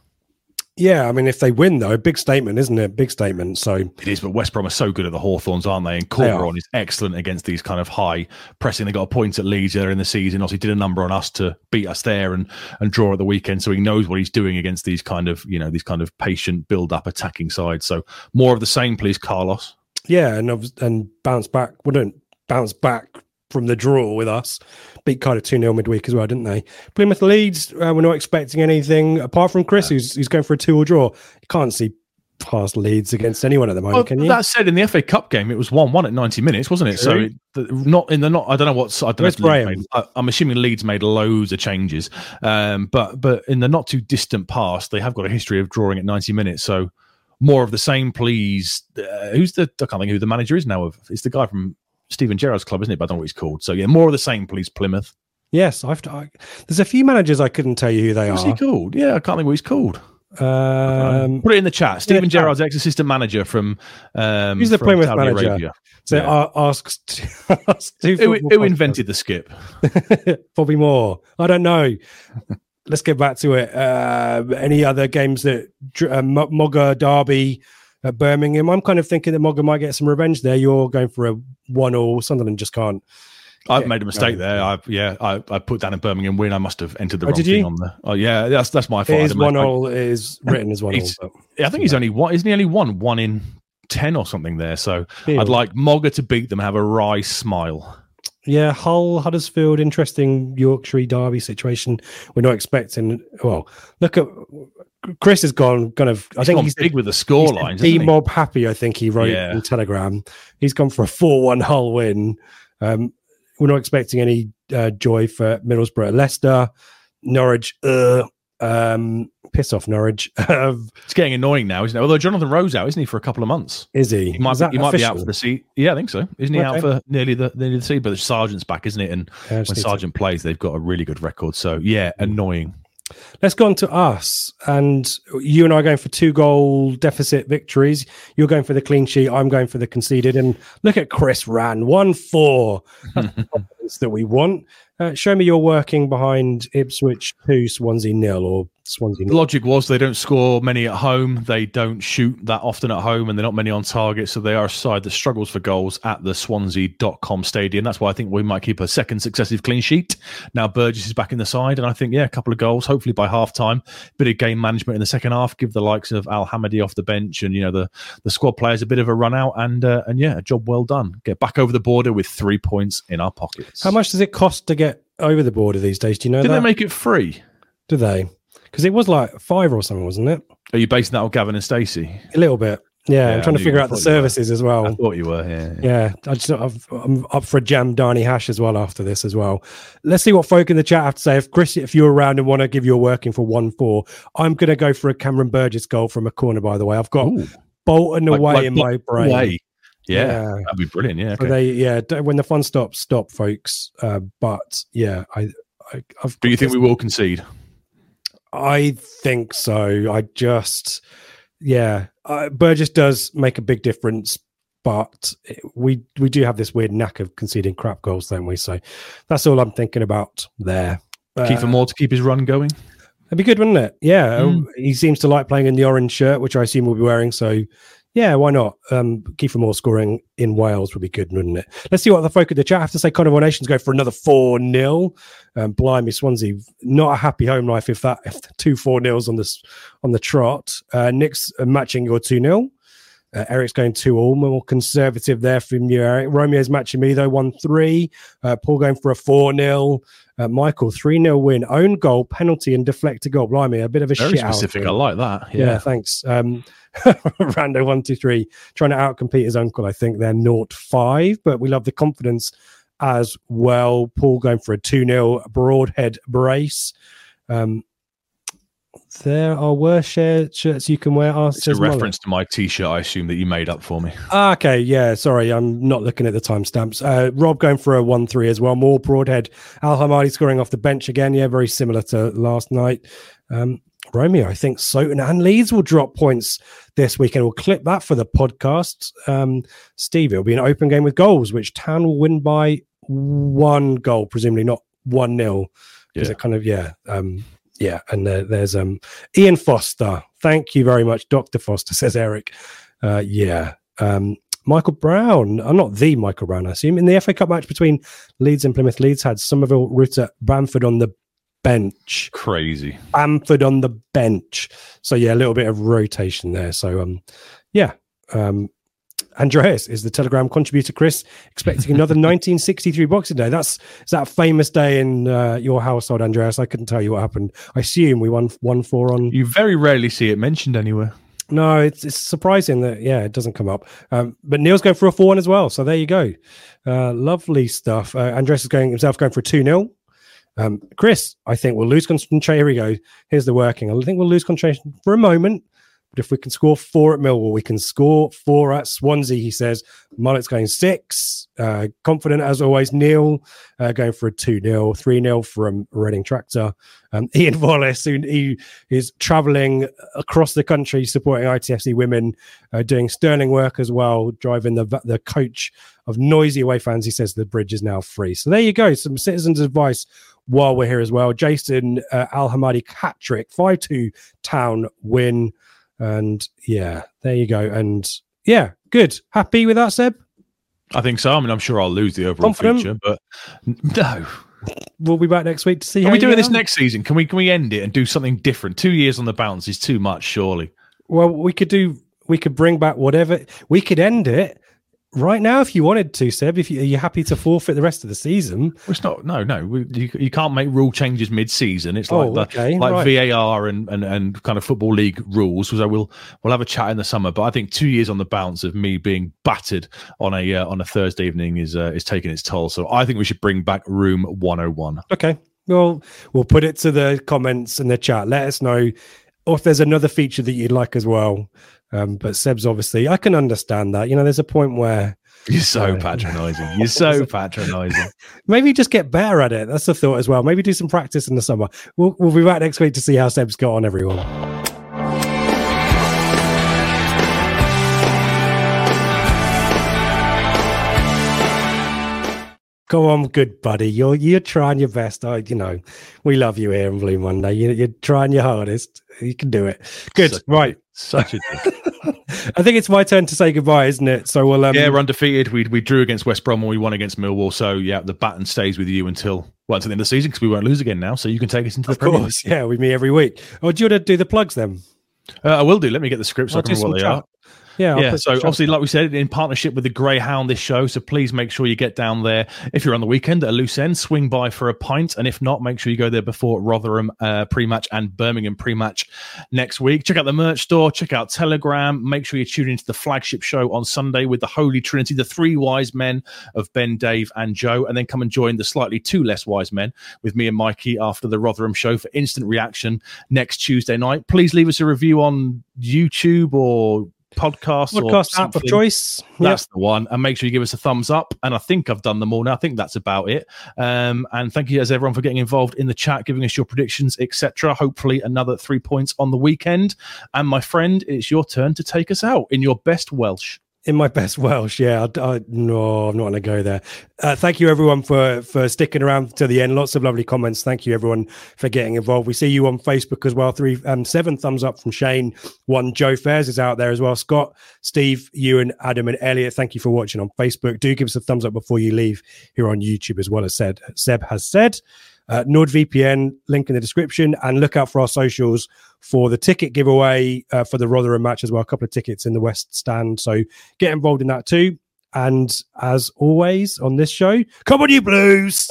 Yeah, I mean, if they win though, big statement, isn't it? Big statement. So It is, but West Brom are so good at the Hawthorns, aren't they? And They. Corberan is excellent against these kind of high pressing. They got a point at Leeds there in the season. Obviously, did a number on us to beat us there and and draw at the weekend. So he knows what he's doing against these kind of you know these kind of patient build up attacking sides. So more of the same, please, Carlos. Yeah, and and bounce back. Wouldn't bounce back from the draw with us. Beat Cardiff 2 0 midweek as well, didn't they? Plymouth Leeds, uh, we're not expecting anything apart from Chris, who's, who's going for a 2 or draw. You can't see past Leeds against anyone at the moment, Well, can you? that said, in the FA Cup game, it was one-one at ninety minutes, wasn't it? So, it, the, not in the not. I don't know what's, I don't know Where's if Leeds Graham? made- I, I'm assuming Leeds made loads of changes, um, but but in the not too distant past, they have got a history of drawing at ninety minutes. So, more of the same, please. Uh, who's the? I can't think who the manager is now. Of it's the guy from Stephen Gerrard's club, isn't it? But I don't know what he's called. So yeah, more of the same, please, Plymouth. yes, I've, I, there's a few managers I couldn't tell you who they What's are. he called? Yeah, I can't think what he's called. Um, Put it in the chat. Stephen chat. Gerrard's ex-assistant manager from. Um, Who's the from Plymouth Saudi manager? Arabia. so yeah. uh, ask, ask two Who, who invented the skip? Bobby Moore. I don't know. Let's get back to it. Uh, any other games that uh, Mogger Derby at Birmingham? I'm kind of thinking that Mogger might get some revenge there. You're going for a one all. Sunderland just can't. I've Yeah, made a mistake there. I yeah, I, I put down a Birmingham win. I must have entered the Oh, wrong thing on there. Oh yeah, that's that's my fault. It I is one all. Is written as one all. But I think he's only one. Isn't he only one? One in ten or something there. So Yeah. I'd like Mogger to beat them. Have a wry smile. Yeah, Hull, Huddersfield, interesting Yorkshire Derby situation. We're not expecting. Well, look at Chris has gone kind of. I He's think gone he's big with the score He's lines. mob happy, I think he wrote Yeah. in Telegram. He's gone for a 4 1 Hull win. Um, we're not expecting any uh, joy for Middlesbrough, Leicester, Norwich. Uh, um, piss off Norwich. It's getting annoying now, isn't it? Although Jonathan Rowe out, isn't he, for a couple of months? is he? He might, be, he might be out for the seat. Yeah, I think so. Isn't he out for nearly the nearly the seat? But the Sergeant's back, isn't it? And when need to- Sargent plays, they've got a really good record. So yeah, annoying. Let's go on to us. And you and I are going for two goal deficit victories. You're going for the clean sheet. I'm going for the conceded. And look at Chris ran 1 4. That's the that we want. Uh, show me you're working behind Ipswich 2, Swansea nil, or Swansea The logic was they don't score many at home. They don't shoot that often at home, and they're not many on target. So they are a side that struggles for goals at the Swansea.com stadium. That's why I think we might keep a second successive clean sheet. Now Burgess is back in the side, and I think, yeah, a couple of goals, hopefully by half time. Bit of game management in the second half. Give the likes of Al Hamadi off the bench and, you know, the, the squad players a bit of a run out. And, uh, and yeah, a job well done. Get back over the border with three points in our pockets. How much does it cost to get over the border these days? Do you know Did that? they make it free? Do they? Because it was like five or something, wasn't it? Are you basing that on Gavin and Stacey? A little bit. Yeah, Yeah, I'm trying to figure out the services as well. I thought you were, yeah. Yeah, I just I've, I'm up for a jam Darnie hash as well after this as well. Let's see what folk in the chat have to say. If Chris, if you're around and want to give your working for one four, I'm going to go for a Cameron Burgess goal from a corner. By the way, I've got Ooh. Bolton Like- away like in my brain. Yeah, Yeah. that'd be brilliant. Yeah, okay. they, yeah, when the fun stops, stop, folks. Uh, but yeah, I, I I've. Do you think we will concede? I think so. I just, yeah, uh, Burgess does make a big difference, but we we do have this weird knack of conceding crap goals, don't we? So that's all I'm thinking about there. Kieffer Uh, Moore to keep his run going. That'd be good, wouldn't it? Yeah, Mm. he seems to like playing in the orange shirt, which I assume we'll be wearing. So, yeah, why not? Um, Kieffer Moore scoring in Wales would be good, wouldn't it? Let's see what the folk of the chat have to say. Carnival Nations go for another four 0 um, Blimey, Swansea, not a happy home life if that if two four nils on this on the trot. Uh, Nick's uh, matching your two 0 uh, Eric's going two all, more conservative there from you, Eric. Romeo's matching me though, one three. Uh, Paul going for a four 0 uh, Michael three 0 win, own goal, penalty, and deflected goal. Blimey, a bit of a Very shit specific. I like that. Yeah, Yeah. thanks. Um, Rando one two three trying to outcompete his uncle. I think they're naught five, but we love the confidence as well. Paul going for a two 0 broadhead brace. Um, there are worse shirts you can wear. It's a reference to my T-shirt. I assume that you made up for me. Ah, okay, yeah, sorry, I'm not looking at the timestamps. Uh, Rob going for a 1 3 as well. More broadhead. Al Hamadi scoring off the bench again. Yeah, very similar to last night. Um, Romeo, I think Soton and Leeds will drop points this weekend. We'll clip that for the podcast. Um, Steve, it'll be an open game with goals, which Town will win by one goal, presumably not 1 0. Is Yeah. it kind of, yeah. Um, yeah, and there, there's um Ian Foster. Thank you very much, Dr. Foster, says Eric. Uh, yeah. Um, Michael Brown, uh, not the Michael Brown, I assume. In the FA Cup match between Leeds and Plymouth, Leeds had Summerville, Rutter, Bamford on the bench. Crazy. Bamford on the bench. So yeah, a little bit of rotation there. So um, yeah. Um, Andreas is the Telegram contributor. Chris expecting another 1963 Boxing Day. That's that famous day in uh, your household, Andreas? I couldn't tell you what happened. I assume we won one four on. You very rarely see it mentioned anywhere. No, it's it's surprising that yeah, it doesn't come up. Um, but Neil's going for a four one as well. So there you go. Uh, lovely stuff. Uh, Andreas is going himself going for a two 0 um, Chris, I think we'll lose concentration. Here we go. Here's the working. I think we'll lose concentration for a moment. But if we can score four at Millwall, we can score four at Swansea, he says. Mullet's going six. Uh, confident as always. Neil uh, going for a 2 0, 3 0 from Reading Tractor. Um, Ian Wallace, who he is traveling across the country supporting ITFC women, uh, doing sterling work as well, driving the, the coach of noisy away fans. He says the bridge is now free. So there you go. Some citizens' advice while we're here as well. Jason uh, Al Hamadi Catrick, 5 2 town win. And yeah, there you go. And yeah, good. Happy with that, Seb? I think so. I mean, I'm sure I'll lose the overall Confident. feature, but no. We'll be back next week to see. Are we doing this on. next season? Can we can we end it and do something different? Two years on the bounce is too much, surely. Well, we could do. We could bring back whatever. We could end it right now if you wanted to, Seb. If you, are you happy to forfeit the rest of the season? Well, it's not. No, no. We, you, you can't make rule changes mid-season. It's like oh, the, okay, like right. VAR and, and and kind of football league rules. So we'll we'll have a chat in the summer. But I think two years on the bounce of me being battered on a uh, on a Thursday evening is uh, is taking its toll. So I think we should bring back Room 101. Okay. Well, we'll put it to the comments in the chat. Let us know or if there's another feature that you'd like as well. Um, but Seb's obviously, I can understand that. You know, there's a point where you're so patronising. You're so patronising. Maybe just get better at it. That's the thought as well. Maybe do some practice in the summer. We'll, we'll be back next week to see how Seb's got on, everyone. Go on, good buddy. You're you're trying your best. I, you know, we love you here in Blue Monday. You, you're trying your hardest. You can do it. Good. Such right. Such a. I think it's my turn to say goodbye, isn't it? So we'll. Um, yeah, we're undefeated. We we drew against West Brom and we won against Millwall. So yeah, the baton stays with you until well until the end of the season because we won't lose again now. So you can take us into the of course. Yeah, we meet every week. Or do you want to do the plugs then? Uh, I will do. Let me get the scripts. So I can remember what they are. Yeah, yeah. So obviously, like we said, in partnership with the Greyhound, this show. So please make sure you get down there. If you're on the weekend at a loose end, swing by for a pint, and if not, make sure you go there before Rotherham uh, pre-match and Birmingham pre-match next week. Check out the merch store. Check out Telegram. Make sure you tune into the flagship show on Sunday with the Holy Trinity, the three wise men of Ben, Dave, and Joe, and then come and join the slightly two less wise men with me and Mikey after the Rotherham show for instant reaction next Tuesday night. Please leave us a review on YouTube or podcast, podcast app of choice. That's yep. the one. And make sure you give us a thumbs up. And I think I've done them all now. I think that's about it. Um, and thank you as everyone for getting involved in the chat, giving us your predictions, etc. Hopefully, another three points on the weekend. And my friend, it's your turn to take us out in your best Welsh in my best Welsh, yeah. I, I, no, I'm not going to go there. Uh, thank you, everyone, for for sticking around to the end. Lots of lovely comments. Thank you, everyone, for getting involved. We see you on Facebook as well. Three, um, seven thumbs up from Shane. One, Joe Fairs is out there as well. Scott, Steve, Ewan, Adam, and Elliot. Thank you for watching on Facebook. Do give us a thumbs up before you leave here on YouTube as well as said Seb has said uh, NordVPN, link in the description, and look out for our socials for the ticket giveaway uh, for the Rotherham match as well. A couple of tickets in the West Stand. So get involved in that too. And as always on this show, come on, you Blues!